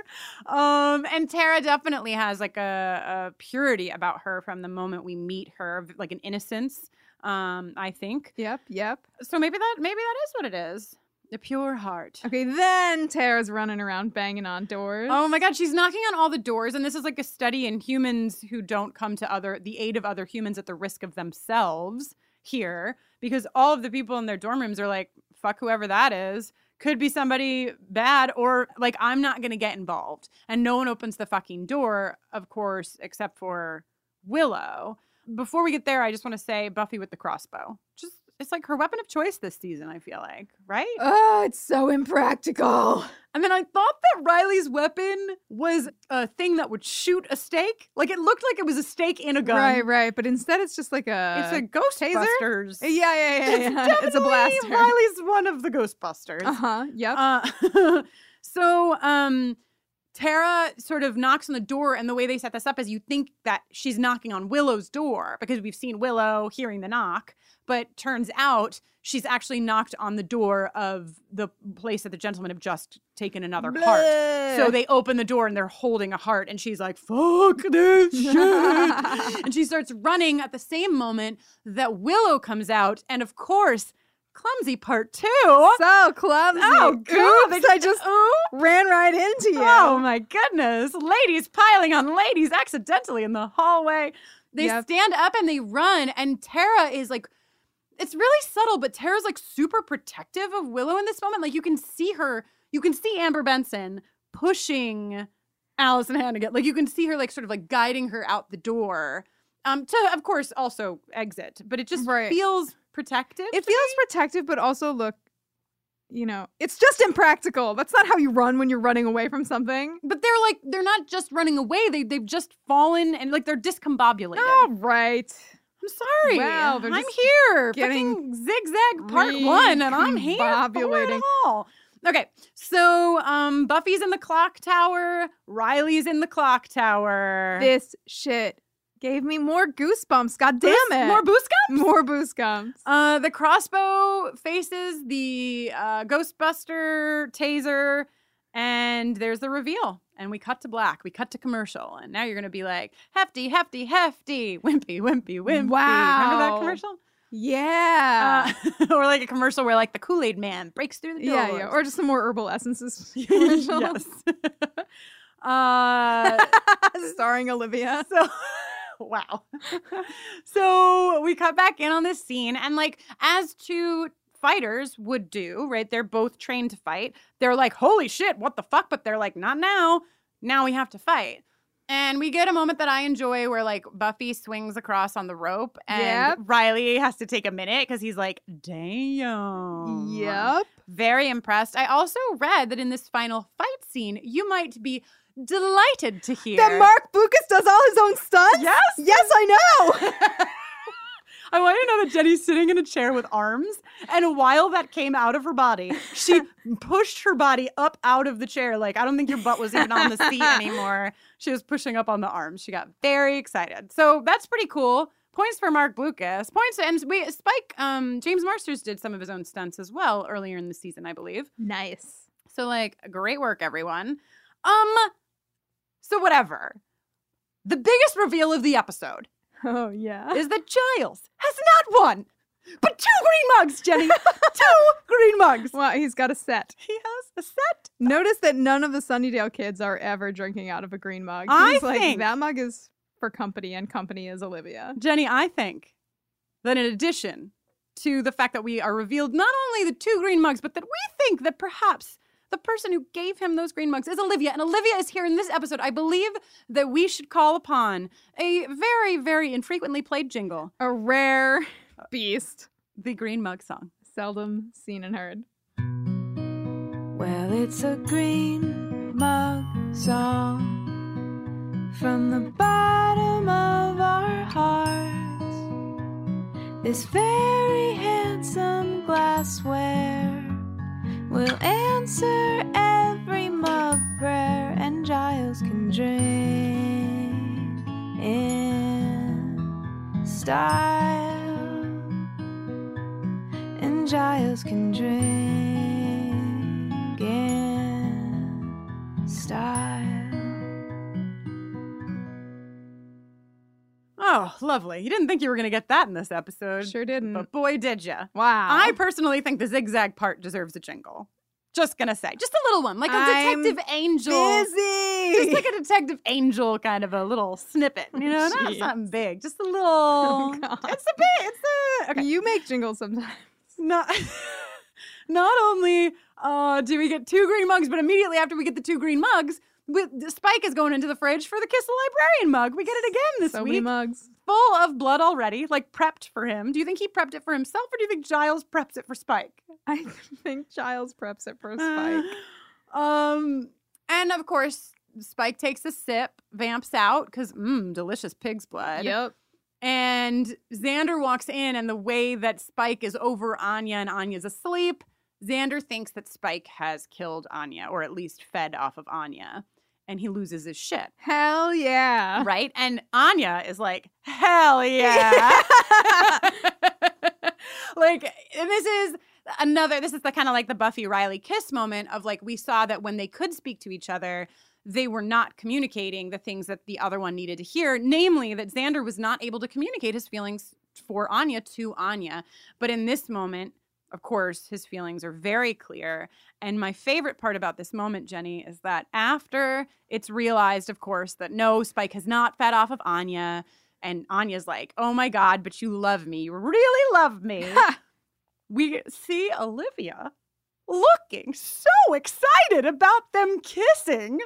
Um, and Tara definitely has like a, a purity about her from the moment we meet her, like an innocence. Um, I think. Yep, yep. So maybe that maybe that is what it is. The pure heart. Okay, then Tara's running around banging on doors. Oh my god, she's knocking on all the doors, and this is like a study in humans who don't come to other the aid of other humans at the risk of themselves here, because all of the people in their dorm rooms are like, fuck whoever that is. Could be somebody bad, or like I'm not gonna get involved. And no one opens the fucking door, of course, except for Willow. Before we get there, I just want to say Buffy with the crossbow. Just it's like her weapon of choice this season, I feel like, right? Oh, it's so impractical. And then I thought that Riley's weapon was a thing that would shoot a stake. Like it looked like it was a stake in a gun. Right, right. But instead, it's just like a. It's a Ghostbusters. Yeah, yeah, yeah. It's yeah. It's a definitely blaster. Riley's one of the Ghostbusters. Uh huh. Yep. Uh, so um Tara sort of knocks on the door, and the way they set this up is you think that she's knocking on Willow's door because we've seen Willow hearing the knock, but turns out she's actually knocked on the door of the place that the gentlemen have just taken another heart. So they open the door and they're holding a heart, and she's like, fuck this shit. and she starts running at the same moment that Willow comes out, and of course, Clumsy part two. So clumsy. Oh, Oops, God. I just ran right into you. Oh my goodness. Ladies piling on ladies accidentally in the hallway. They Yep. stand up and they run, and Tara is like, it's really subtle, but Tara's like super protective of Willow in this moment. Like you can see her, you can see Amber Benson pushing Alyson Hannigan. Like you can see her like sort of like guiding her out the door. Um, to of course also exit, but it just Right. feels protective. It feels protective, but also look, you know, it's just impractical. That's not how you run when you're running away from something. But they're like they're not just running away. They they've just fallen and like they're discombobulated. All right. I'm sorry. Wow, I'm here. getting Fucking zigzag part one, and I'm here. for it all. Okay, so um, Buffy's in the clock tower. Riley's in the clock tower. This shit gave me more goosebumps. God damn Goose- it. More boost More goosebumps. Uh, the crossbow faces the uh, Ghostbuster taser, and there's the reveal. And we cut to black. We cut to commercial, and now you're gonna be like, hefty, hefty, hefty, wimpy, wimpy, wimpy. Wow. Remember that commercial? Yeah. Uh, or like a commercial where like the Kool Aid Man breaks through the door. yeah, yeah. Or just some more herbal essences. yes. uh, Starring Olivia. so wow. so we cut back in on this scene, and like as two fighters would do, right? They're both trained to fight. They're like, holy shit, what the fuck? But they're like, not now. Now we have to fight. And we get a moment that I enjoy where like Buffy swings across on the rope and Yep. Riley has to take a minute because he's like, damn. Yep. Very impressed. I also read that in this final fight scene, you might be delighted to hear That Marc Blucas does all his own stunts? Yes. Yes, I know. I want to know that Jenny's sitting in a chair with arms, and while that came out of her body, she pushed her body up out of the chair. Like, I don't think your butt was even on the seat anymore. She was pushing up on the arms. She got very excited. So that's pretty cool. Points for Marc Blucas. Points and we Spike. Um, James Marsters did some of his own stunts as well earlier in the season, I believe. nice. So like, great work, everyone. Um, so whatever. The biggest reveal of the episode Oh, yeah. is that Giles has not one, but two green mugs, Jenny. two green mugs. Well, he's got a set. He has a set. Notice that none of the Sunnydale kids are ever drinking out of a green mug. I He's like, think- that mug is for company, and company is Olivia. Jenny, I think that in addition to the fact that we are revealed not only the two green mugs, but that we think that perhaps the person who gave him those green mugs is Olivia, and Olivia is here in this episode. I believe that we should call upon a very, very infrequently played jingle, A rare uh, beast. the green mug song. Seldom seen and heard. Well, it's a green mug song from the bottom of our hearts. This very handsome glassware will answer every mug prayer, and Giles can drink in style, and Giles can drink in Oh, lovely. You didn't think you were going to get that in this episode. Sure didn't. But boy, did you. Wow. I personally think the zigzag part deserves a jingle. Just gonna say, just a little one, like a I'm detective angel. busy. Just like a detective angel kind of a little snippet, you know, not Jeez. something big, just a little. it's a bit. It's a. Okay. You make jingles sometimes. Not. Not only uh, do we get two green mugs, but immediately after we get the two green mugs, with Spike is going into the fridge for the Kiss the Librarian mug. We get it again this So week. many mugs. Full of blood already, like prepped for him. Do you think he prepped it for himself or do you think Giles preps it for Spike? I think Giles preps it for Spike. Um, and of course, Spike takes a sip, vamps out because mmm, delicious pig's blood. Yep. And Xander walks in, and the way that Spike is over Anya and Anya's asleep, Xander thinks that Spike has killed Anya, or at least fed off of Anya, and he loses his shit. Hell yeah. Right? And Anya is like, hell yeah. like, and this is another, this is the kind of like the Buffy Riley kiss moment of like, we saw that when they could speak to each other, they were not communicating the things that the other one needed to hear, namely that Xander was not able to communicate his feelings for Anya to Anya. But in this moment, of course, his feelings are very clear. And my favorite part about this moment, Jenny, is that after it's realized, of course, that no, Spike has not fed off of Anya, and Anya's like, oh my God, but you love me. You really love me. we see Olivia looking so excited about them kissing.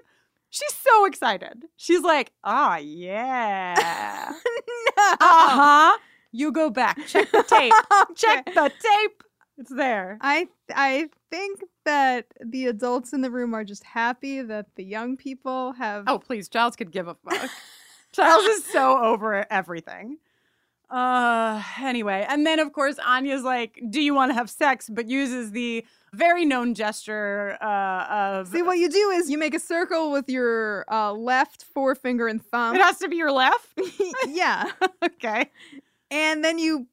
She's so excited. She's like, ah, yeah. Uh huh. You go back. Check the tape. Check the tape. It's there. I I think that the adults in the room are just happy that the young people have Oh, please. Giles could give a fuck. Giles is so over everything. Uh, anyway, and then of course Anya's like, "Do you want to have sex?" But uses the very known gesture uh, of See what you do is you make a circle with your uh, left forefinger and thumb. it has to be your left. yeah. okay. And then you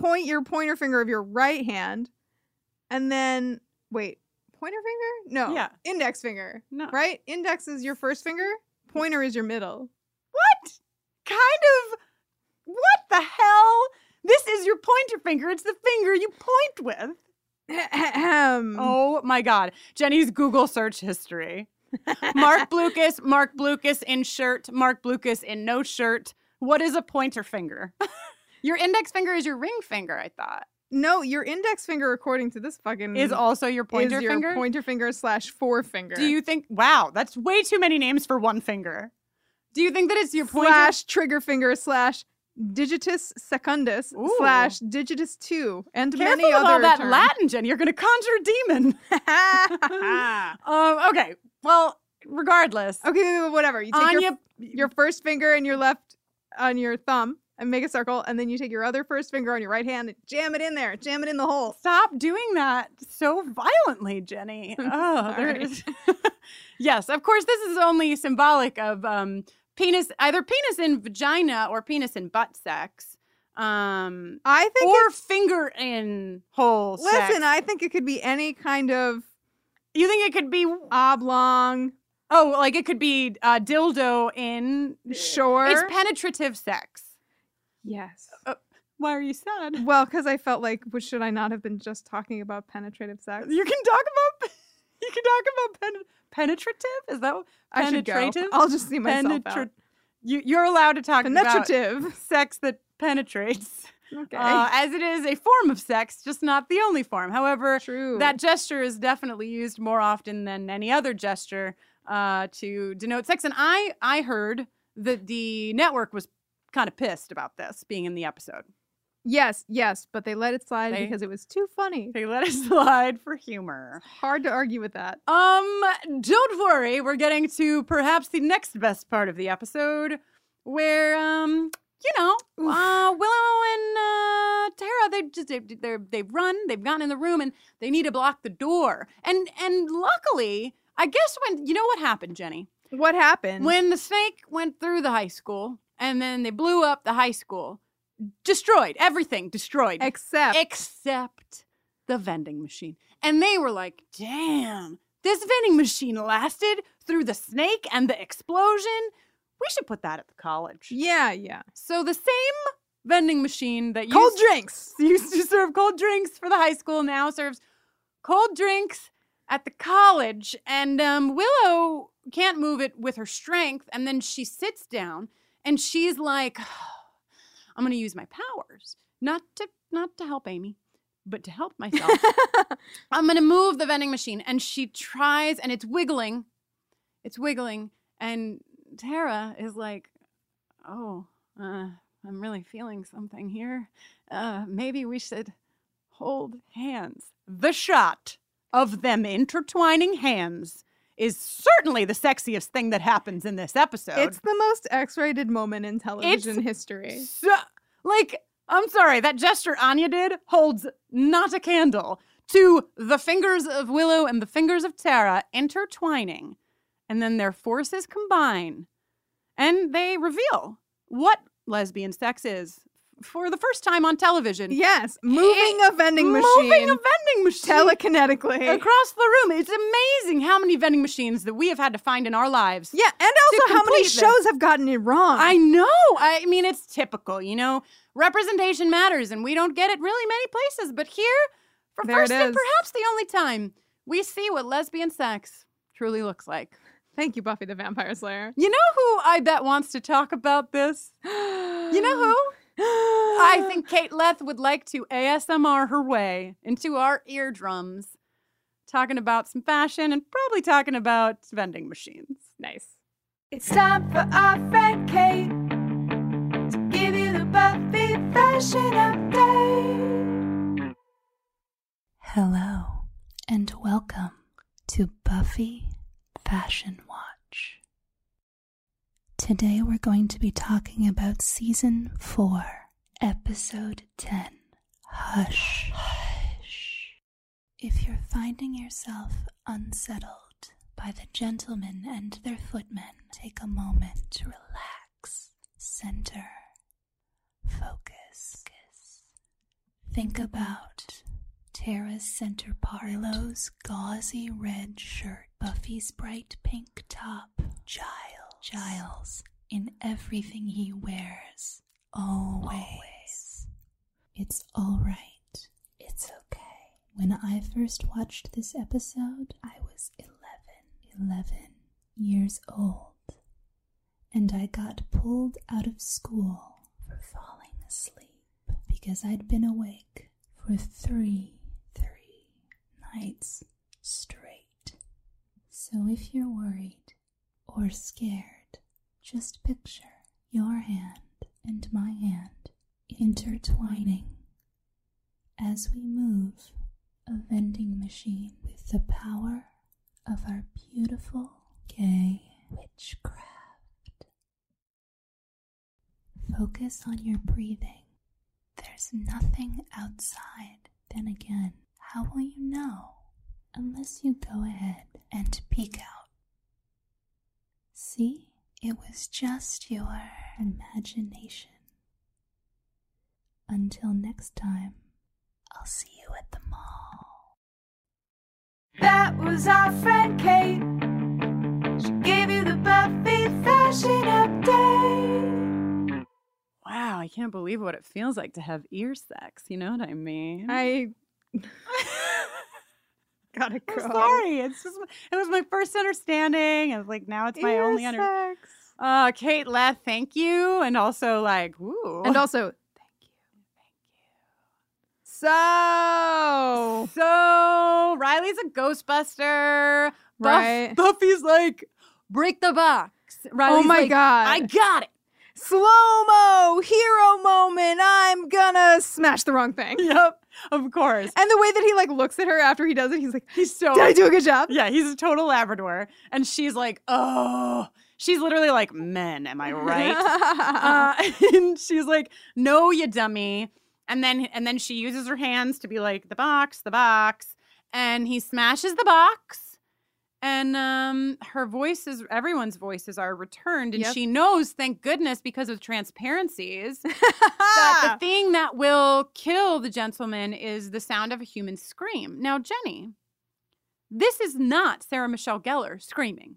point your pointer finger of your right hand and then wait, pointer finger? No. Yeah. Index finger. No. Right? Index is your first finger, pointer is your middle. What kind of what the hell? This is your pointer finger. It's the finger you point with. Oh my god. Jenny's Google search history. Marc Blucas, Marc Blucas in shirt, Marc Blucas in no shirt. What is a pointer finger? your index finger is your ring finger, I thought. No, your index finger, according to this fucking Is also your pointer is your finger? pointer finger slash forefinger. Do you think wow, that's way too many names for one finger. Do you think that it's your pointer slash trigger finger slash digitus secundus Ooh. slash digitus two and Careful many with other all that terms. Latin, Jenny. You're gonna conjure a demon. um, okay. Well, regardless. Okay, whatever. You take your, your first finger and your left on your thumb and make a circle, and then you take your other first finger on your right hand and jam it in there. Jam it in the hole. Stop doing that so violently, Jenny. Oh, there yes, of course, this is only symbolic of um, penis, either penis in vagina or penis in butt sex. Um, I think or finger in hole sex. Listen, I think it could be any kind of you think it could be oblong. Oh, like it could be uh, dildo in. Sure. It's penetrative sex. Yes. Uh, why are you sad? Well, because I felt like, well, should I not have been just talking about penetrative sex? You can talk about. You can talk about pen, penetrative. Is that what- I go. penetrative? I'll just see myself Penetra- out. You, you're allowed to talk Penetrative. about sex that penetrates. Okay. Uh, as it is a form of sex, just not the only form. However, True. that gesture is definitely used more often than any other gesture uh, to denote sex. And I, I heard that the network was kind of pissed about this being in the episode. Yes, yes, but they let it slide They- because it was too funny. They let it slide for humor. Hard to argue with that. Um, don't worry, we're getting to perhaps the next best part of the episode, where um, you know, uh, Willow and uh, Tara they just they, they're they've run, they've gotten in the room, and they need to block the door. And and luckily, I guess when you know what happened, Jenny. What happened? When the snake went through the high school and then they blew up the high school, destroyed everything, destroyed Except except the vending machine. And they were like, "Damn, this vending machine lasted through the snake and the explosion. We should put that at the college." Yeah, yeah. So the same vending machine that Cold used, drinks. used to serve cold drinks for the high school now serves cold drinks at the college. And um, Willow can't move it with her strength. And then she sits down and she's like, I'm going to use my powers, not to not to help Amy, but to help myself. I'm going to move the vending machine. And she tries, and it's wiggling. It's wiggling. And Tara is like, oh, uh, I'm really feeling something here. Uh, maybe we should hold hands. The shot of them intertwining hands is certainly the sexiest thing that happens in this episode. It's the most X-rated moment in television history. So, like, I'm sorry, that gesture Anya did holds not a candle to the fingers of Willow and the fingers of Tara intertwining, and then their forces combine, and they reveal what lesbian sex is for the first time on television. Yes, moving a vending machine. Moving a vending machine telekinetically across the room. It's amazing how many vending machines that we have had to find in our lives. Yeah, and also how many this. shows have gotten it wrong. I know. I mean, it's typical, you know. Representation matters, and we don't get it really many places. But here, for There first and perhaps the only time, we see what lesbian sex truly looks like. Thank you, Buffy the Vampire Slayer. You know who I bet wants to talk about this? You know who? I think Kate Leth would like to ASMR her way into our eardrums, talking about some fashion and probably talking about vending machines. Nice. It's time for our friend Kate to give you the Buffy fashion update. Hello, and welcome to Buffy Fashion Watch. Today we're going to be talking about Season 4, Episode 10 Hush. Hush. If you're finding yourself unsettled by the gentlemen and their footmen, take a moment to relax, center, focus. Think about Tara's center part, Willow's gauzy red shirt, Buffy's bright pink top, Giles, Giles in everything he wears, always. It's all right. It's okay. When I first watched this episode, I was 11, 11 years old, and I got pulled out of school for falling asleep because I'd been awake for three, three nights straight. So if you're worried or scared, just picture your hand and my hand intertwining as we move a vending machine with the power of our beautiful gay witchcraft. Focus on your breathing. There's nothing outside. Then again, how will you know unless you go ahead and peek out? See, it was just your imagination. Until next time, I'll see you at the mall. That was our friend Kate. She gave you the Buffy fashion update. Wow, I can't believe what it feels like to have ear sex. You know what I mean? I gotta go. I'm sorry. It's just it was my first understanding. I was like, now it's my Ear only understanding. Uh, Kate Leth, thank you, and also like, ooh, And also, thank you. Thank you. so so Riley's a Ghostbuster. Buff- Right. Buffy's like, break the box. Riley's oh my like, god. I got it. Slow mo, hero moment. I'm gonna smash the wrong thing. Yep, of course. And the way that he like looks at her after he does it, he's like, He's so. "Did I do a good job?" Yeah, he's a total Labrador, and she's like, oh. She's literally like, men, am I right? uh, and she's like, no, you dummy. And then and then she uses her hands to be like the box, the box, and he smashes the box. And um her voices everyone's voices are returned and Yep. she knows thank goodness because of transparencies that the thing that will kill the gentleman is the sound of a human scream. Now, Jenny, this is not Sarah Michelle Gellar screaming.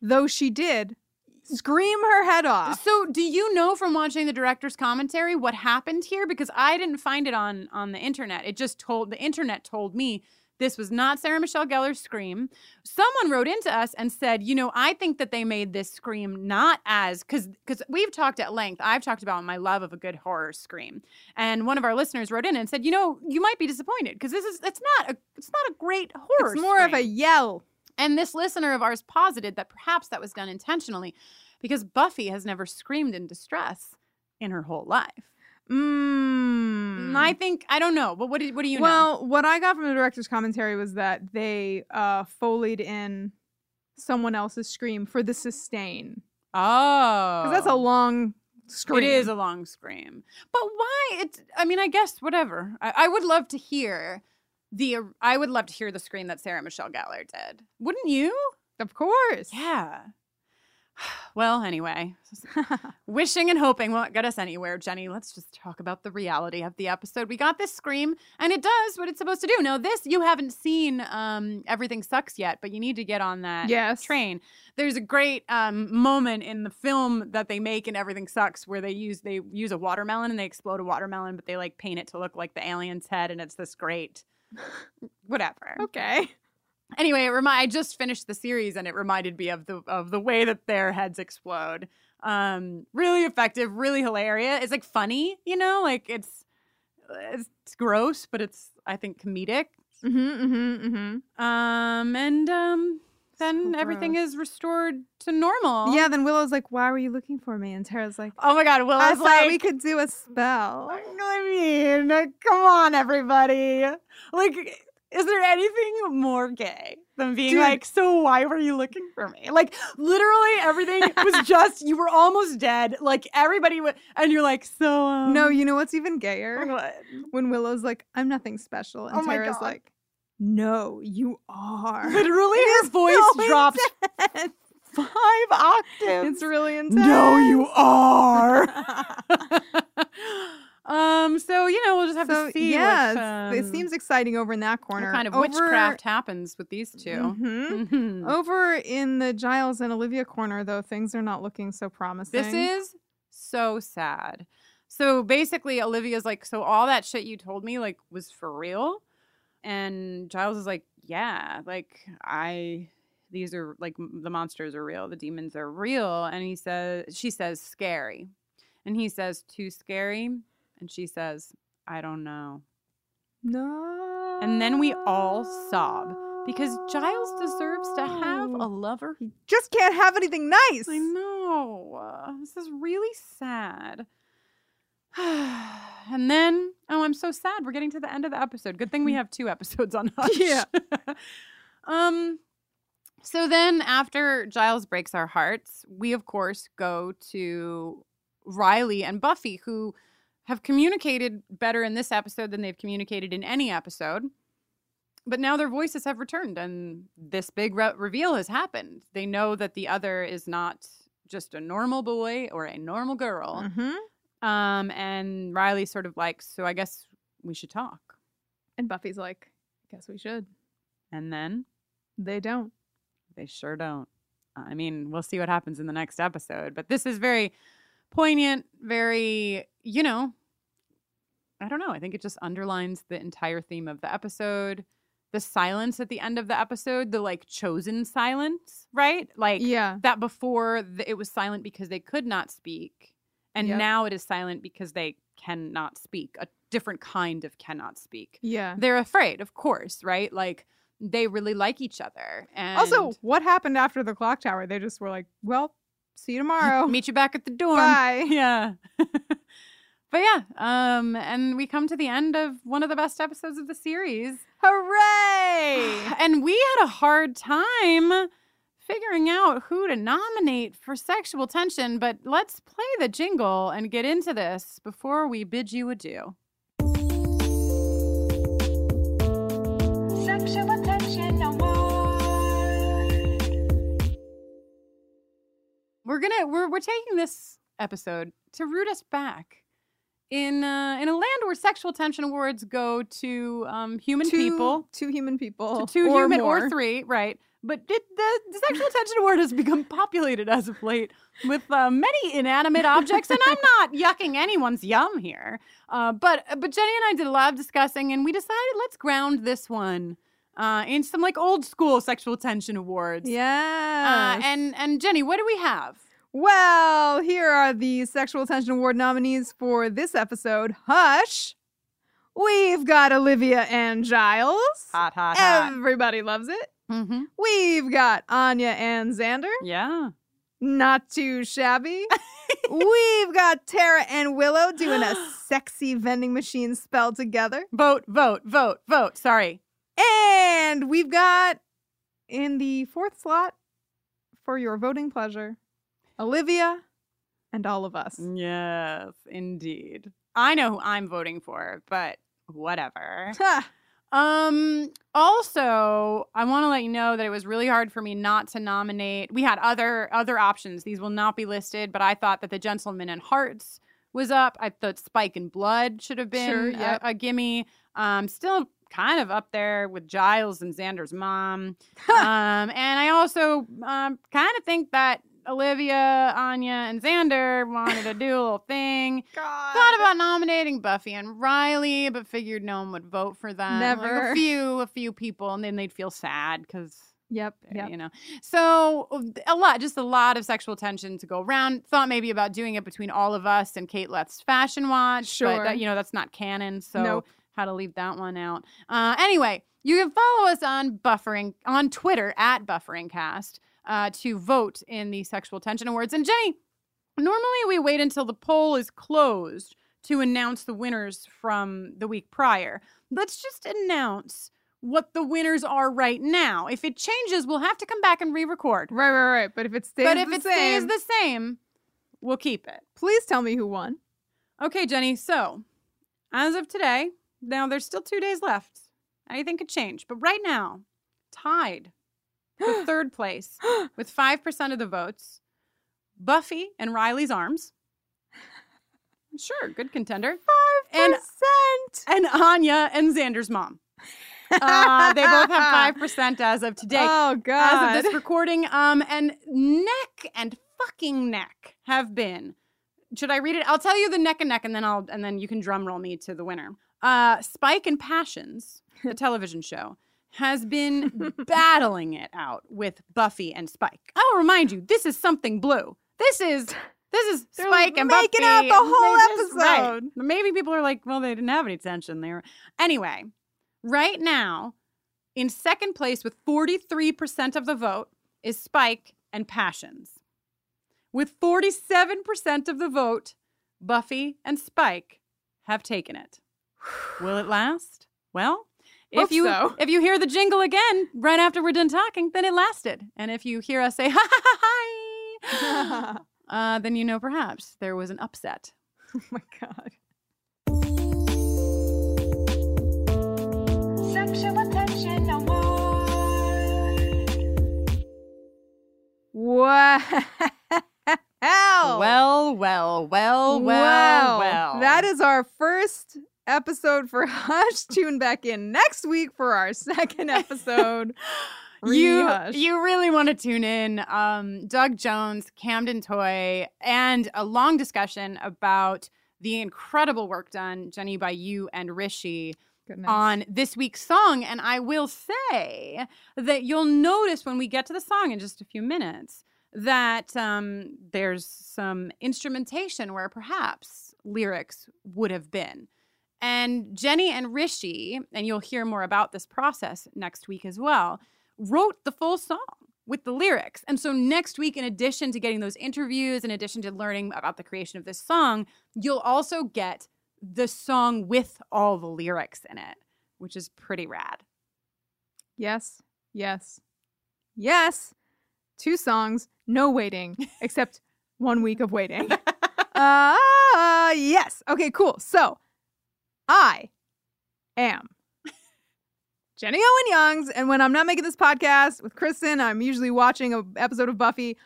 Though she did scream her head off. So, do you know from watching the director's commentary what happened here? Because I didn't find it on on the internet. It just told the internet told me this was not Sarah Michelle Gellar's scream. Someone wrote into us and said, you know, I think that they made this scream not as because because we've talked at length. I've talked about my love of a good horror scream, and one of our listeners wrote in and said, you know, you might be disappointed because this is it's not a it's not a great horror. It's more of a yell. And this listener of ours posited that perhaps that was done intentionally because Buffy has never screamed in distress in her whole life. Mm. I think I don't know, but what do what do you know? well, what I got from the director's commentary was that they uh foleyed in someone else's scream for the sustain. Oh, Because that's a long scream. It is a long scream, but why? It's. I mean, I guess whatever. I, I would love to hear the. I would love to hear the scream that Sarah Michelle Gellar did. Wouldn't you? Of course. Yeah. Well, anyway, wishing and hoping won't get us anywhere, Jenny. Let's just talk about the reality of the episode. We got this scream, and it does what it's supposed to do. Now, this you haven't seen um, Everything Sucks yet, but you need to get on that Yes. train. There's a great um, moment in the film that they make in Everything Sucks where they use they use a watermelon and they explode a watermelon, but they like paint it to look like the alien's head, and it's this great whatever. Okay. Anyway, it remi- I just finished the series and it reminded me of the of the way that their heads explode. Um, really effective, really hilarious. It's like funny, you know, like it's it's, it's gross, but it's I think comedic. Mm-hmm, mm-hmm, mm-hmm. Um, and um, then So everything gross. is restored to normal. Yeah, then Willow's like, why were you looking for me? And Tara's like, Oh my god, Will I thought like, we could do a spell. I mean, come on, everybody. Like, is there anything more gay than being Dude. like, so why were you looking for me? Like, literally everything was just, you were almost dead. Like, everybody would, and you're like, so, um, no, you know what's even gayer? What? When Willow's like, I'm nothing special. And Oh Tara's like, no, you are. Literally, her voice so dropped intense. five octaves. It's really intense. No, you are. um, so, you know, we'll just have so, to see. yes, what, it um, seems exciting over in that corner. what kind of Over- witchcraft happens with these 2 Mhm. Mhm. Over in the Giles and Olivia corner, though, things are not looking so promising. This is so sad. So basically, Olivia's like, so all that shit you told me, like, was for real? And Giles is like, yeah, like, I, these are, like, the monsters are real, the demons are real. And he says, she says, scary. And he says, too scary. And she says, I don't know. no. And then we all sob because Giles deserves to have a lover He just can't have anything nice. I know. This is really sad. and then, oh, I'm so sad. We're getting to the end of the episode. Good thing we have two episodes on Hush. Yeah. um. So then, after Giles breaks our hearts, we of course go to Riley and Buffy, who have communicated better in this episode than they've communicated in any episode. But now their voices have returned, and this big re- reveal has happened. They know that the other is not just a normal boy or a normal girl. Mhm. Um, and Riley sort of like, so I guess we should talk. And Buffy's like, guess we should. And then They don't. they sure don't. I mean, we'll see what happens in the next episode, but this is very poignant, very, you know, I don't know. I think it just underlines the entire theme of the episode. The silence at the end of the episode, the like chosen silence, right? Like Yeah. that before th- it was silent because they could not speak. And Yep. now it is silent because they cannot speak, a different kind of cannot speak. Yeah. They're afraid, of course, right? Like they really like each other. And Also, what happened after the clock tower? They just were like, well, see you tomorrow. meet you back at the dorm. Bye. Yeah. but yeah, um, and we come to the end of one of the best episodes of the series. Hooray! and we had a hard time figuring out who to nominate for sexual tension, but let's play the jingle and get into this before we bid you adieu. Sexual Tension We're gonna we're we're taking this episode to root us back in uh, in a land where sexual tension awards go to um, human Two- people, two human people, to two or human more. or three, right? But it, the, the sexual tension award has become populated as of late with uh, many inanimate objects, and I'm not yucking anyone's yum here. Uh, but but Jenny and I did a lot of discussing, and we decided let's ground this one uh, in some like old school sexual tension awards. Yeah. Uh, and and Jenny, what do we have? Well, here are the Sexual Attention Award nominees for this episode. Hush. We've got Olivia and Giles. Hot, hot, hot. Everybody loves it. Mm-hmm. We've got Anya and Xander. Yeah. Not too shabby. We've got Tara and Willow doing a sexy vending machine spell together. Vote, vote, vote, vote. Sorry. And we've got in the fourth slot for your voting pleasure, Olivia and all of us. Yes, indeed. I know who I'm voting for, but whatever. um also, I want to let you know that it was really hard for me not to nominate. We had other other options. These will not be listed, but I thought that the Gentleman in Hearts was up. I thought Spike and Blood should have been Sure, a- a, gimme. Um still kind of up there with Giles and Xander's mom. um and I also um kind of think that Olivia, Anya, and Xander wanted to do a little thing. God. Thought about nominating Buffy and Riley, but figured no one would vote for them. Like, Never. a few, a few people, and then they'd feel sad because Yep, yep. you know. So a lot, just a lot of sexual tension to go around. Thought maybe about doing it between all of us and Kate Leth's Fashion Watch, Sure. but that, you know that's not canon, so Nope. how to leave that one out. Uh, anyway, you can follow us on buffering on Twitter at bufferingcast uh, to vote in the sexual tension awards. And Jenny, normally we wait until the poll is closed to announce the winners from the week prior. Let's just announce what the winners are right now. If it changes, we'll have to come back and re-record. Right, right, right. But if it stays but if the it same, stays the same, we'll keep it. please tell me who won. Okay, Jenny. So, as of today, now there's still two days left. Anything could change, but right now, tied for third place with 5% of the votes, Buffy and Riley's Arms. Sure, good contender. 5%. And, and Anya and Xander's mom. Uh, they both have 5% as of today. Oh, God. As of this recording. Um, and neck and fucking neck have been. Should I read it? I'll tell you the neck and neck, and then I'll and then you can drum roll me to the winner. Uh, Spike and Passions, the television show, has been battling it out with Buffy and Spike. I'll remind you, this is something blue. This is this is They're Spike and Buffy. making out the whole just- right. episode. Maybe people are like, well, they didn't have any tension. there. anyway. Right now, in second place with 43% of the vote is Spike and Passions. With 47% of the vote, Buffy and Spike have taken it. Will it last? Well, if you so. if you hear the jingle again right after we're done talking, then it lasted. And if you hear us say ha ha ha hi, uh, then you know perhaps there was an upset. Oh my god. Sexual Attention Award. Wow. Well, well, well, well, well. That is our first episode for Hush. Tune back in next week for our second episode. you you really want to tune in um doug jones camden toy and a long discussion about the incredible work done jenny by you and Hrishi Goodness. on this week's song and i will say that you'll notice when we get to the song in just a few minutes that um, there's some instrumentation where perhaps lyrics would have been and Jenny and Hrishi, and you'll hear more about this process next week as well, wrote the full song with the lyrics. And so next week, in addition to getting those interviews, in addition to learning about the creation of this song, you'll also get the song with all the lyrics in it, which is pretty rad. Yes, yes, yes. Two songs, no waiting, except one week of waiting. uh, yes. Okay, cool. So I am Jenny Owen Youngs. And when I'm not making this podcast with Kristin, I'm usually watching an episode of Buffy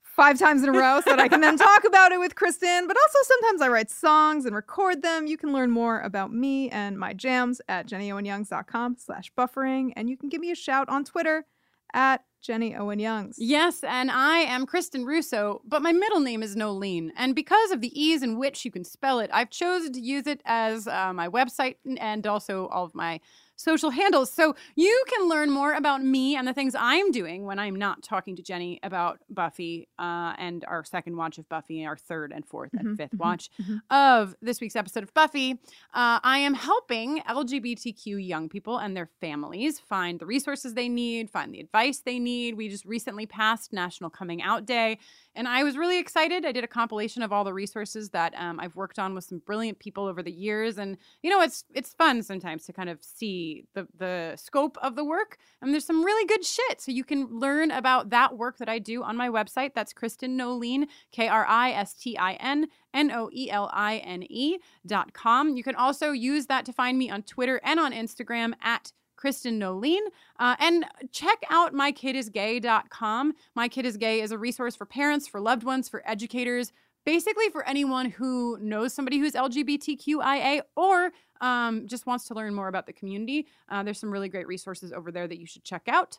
five times in a row so that I can then talk about it with Kristin. But also sometimes I write songs and record them. You can learn more about me and my jams at jennyowenyoungs.com slash buffering. And you can give me a shout on Twitter at Jenny Owen Youngs. Yes, and I am Kristin Russo, but my middle name is Noeline. And because of the ease in which you can spell it, I've chosen to use it as uh, my website and also all of my social handles. So you can learn more about me and the things I'm doing when I'm not talking to Jenny about Buffy uh, and our second watch of Buffy, our third and 4th Mm-hmm, and 5th watch of this week's episode of Buffy. Uh, I am helping LGBTQ young people and their families find the resources they need, find the advice they need. We just recently passed National Coming Out Day. And I was really excited. I did a compilation of all the resources that um, I've worked on with some brilliant people over the years, and you know, it's it's fun sometimes to kind of see the the scope of the work. And there's some really good shit, so you can learn about that work that I do on my website. That's Kristin Noeline, K R I S T I N N O E L I N E dot com. You can also use that to find me on Twitter and on Instagram at Kristin Noeline. Uh, and check out mykidisgay.com. My Kid is Gay is a resource for parents, for loved ones, for educators, basically for anyone who knows somebody who's LGBTQIA or um, just wants to learn more about the community. Uh, there's some really great resources over there that you should check out.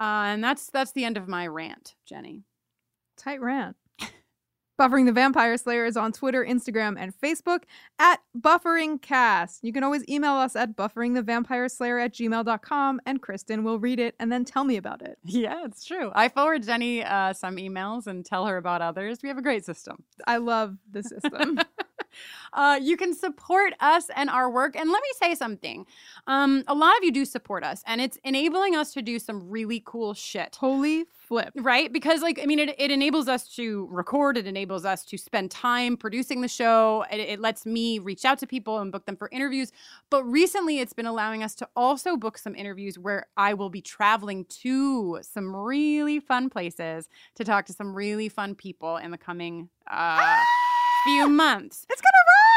Uh, and that's that's the end of my rant, Jenny. Tight rant. Buffering the Vampire Slayer is on Twitter, Instagram, and Facebook at BufferingCast. You can always email us at bufferingthevampireslayer at gmail.com, and Kristin will read it and then tell me about it. Yeah, it's true. I forward Jenny uh, some emails and tell her about others. We have a great system. I love the system. Uh, you can support us and our work. And let me say something. Um, a lot of you do support us, and it's enabling us to do some really cool shit. Holy flip. Right? Because, like, I mean, it, it enables us to record, it enables us to spend time producing the show, it, it lets me reach out to people and book them for interviews. But recently, it's been allowing us to also book some interviews where I will be traveling to some really fun places to talk to some really fun people in the coming. Uh, few months. It's!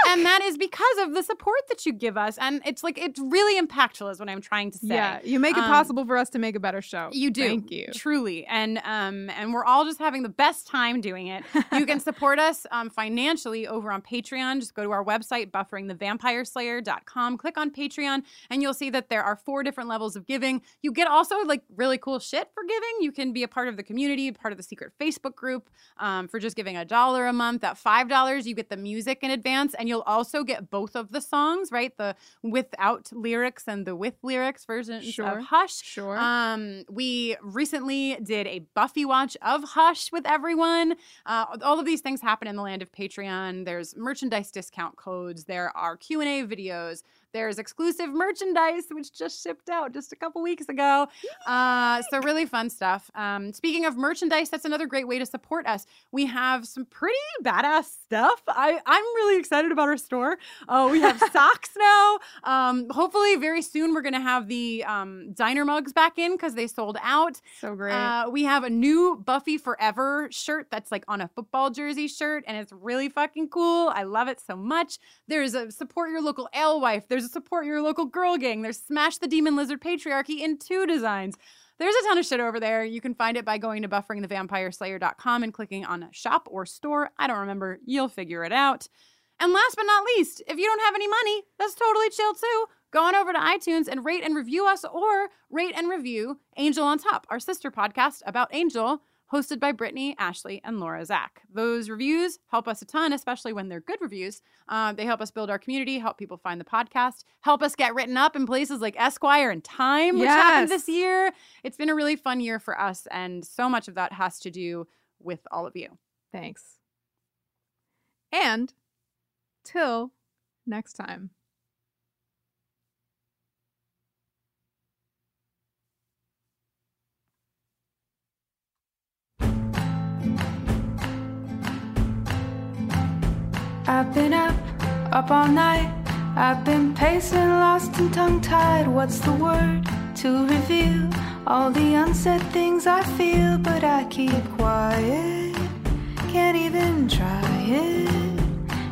And that is because of the support that you give us. And it's like, it's really impactful, is what I'm trying to say. Yeah, you make it Um, possible for us to make a better show. You do. Thank you. Truly. And um and we're all just having the best time doing it. You can support us um financially over on Patreon. Just go to our website, bufferingthevampireslayer.com, click on Patreon, and you'll see that there are four different levels of giving. You get also like really cool shit for giving. You can be a part of the community, part of the secret Facebook group. Um, for just giving a dollar a month. At five dollars, you get the music in advance, and you'll also get both of the songs, right? The without lyrics and the with lyrics versions Sure. of Hush. Sure. Um, we recently did a Buffy watch of Hush with everyone. Uh, all of these things happen in the land of Patreon. There's merchandise discount codes. There are Q and A videos. There's exclusive merchandise, which just shipped out just a couple weeks ago. Uh, so really fun stuff. Um, speaking of merchandise, that's another great way to support us. We have some pretty badass stuff. I, I'm really excited about our store. Uh, we have socks now. Um, hopefully, very soon we're gonna have the um, diner mugs back in because they sold out. So great. Uh, we have a new Buffy Forever shirt that's like on a football jersey shirt, and it's really fucking cool. I love it so much. There's a support your local alewife. There's a support your local girl gang. There's Smash the Demon Lizard Patriarchy in two designs. There's a ton of shit over there. You can find it by going to bufferingthevampireslayer.com and clicking on shop or store. I don't remember. You'll figure it out. And last but not least, if you don't have any money, that's totally chill too. Go on over to iTunes and rate and review us or rate and review Angel on Top, our sister podcast about Angel, hosted by Brittany, Ashley, and Laura Zak. Those reviews help us a ton, especially when they're good reviews. Uh, they help us build our community, help people find the podcast, help us get written up in places like Esquire and Time, which happened this year. It's been a really fun year for us, and so much of that has to do with all of you. Thanks. And till next time. I've been up, up all night. I've been pacing, lost and tongue tied. What's the word to reveal all the unsaid things I feel? But I keep quiet, can't even try it.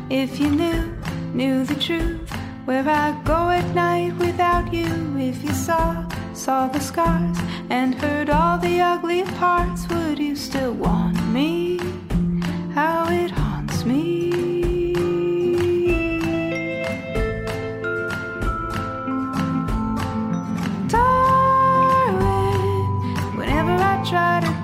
If you knew, knew the truth, Where I go at night without you. If you saw, saw the scars and heard all the ugly parts, would you still want me? How it haunts me. Try to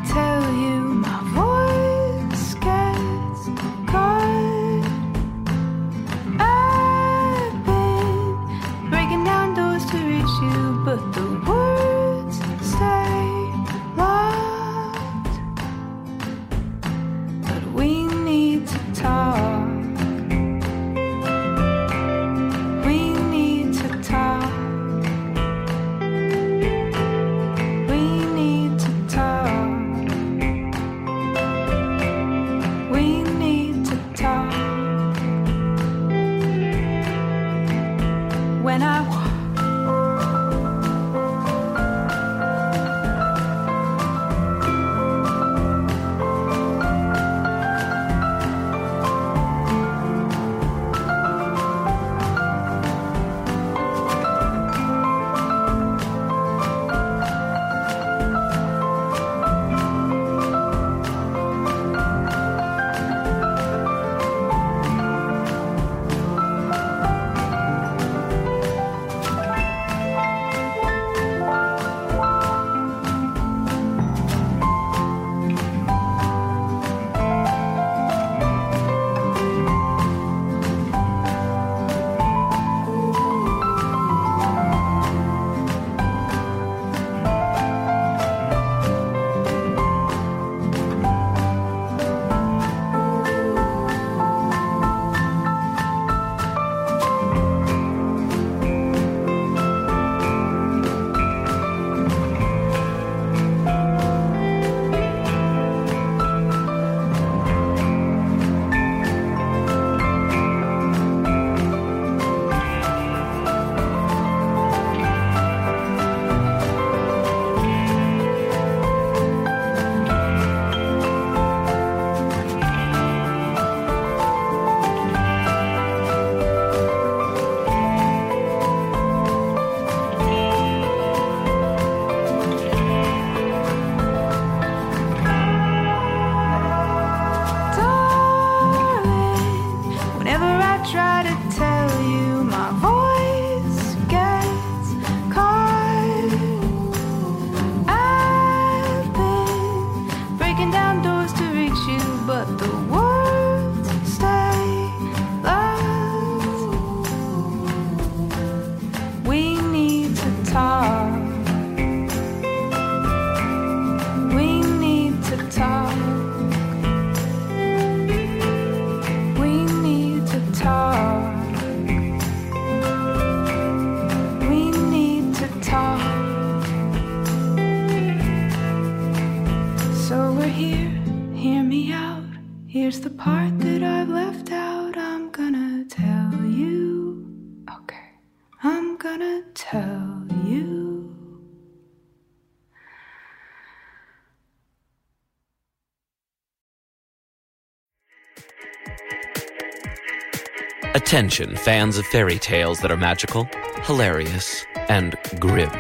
Attention, fans of fairy tales that are magical, hilarious, and grim.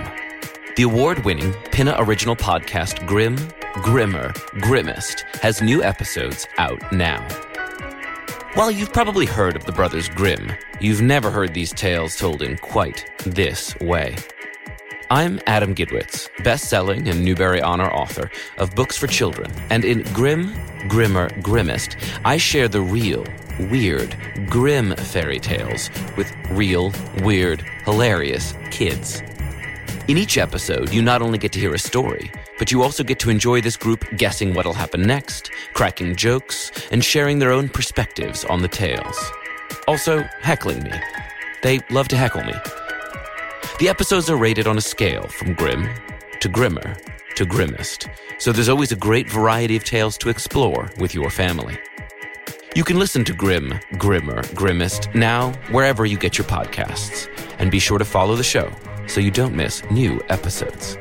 The award winning Pinna original podcast Grim, Grimmer, Grimmest has new episodes out now. While you've probably heard of the Brothers Grimm, you've never heard these tales told in quite this way. I'm Adam Gidwitz, best selling and Newbery Honor author of books for children, and in Grim, Grimmer, Grimmest, I share the real, weird, grim fairy tales with real, weird, hilarious kids. In each episode, you not only get to hear a story, but you also get to enjoy this group guessing what'll happen next, cracking jokes, and sharing their own perspectives on the tales. Also, heckling me. They love to heckle me. The episodes are rated on a scale from grim to grimmer to grimmest, so there's always a great variety of tales to explore with your family. You can listen to Grim, Grimmer, Grimmest now wherever you get your podcasts, and be sure to follow the show so you don't miss new episodes.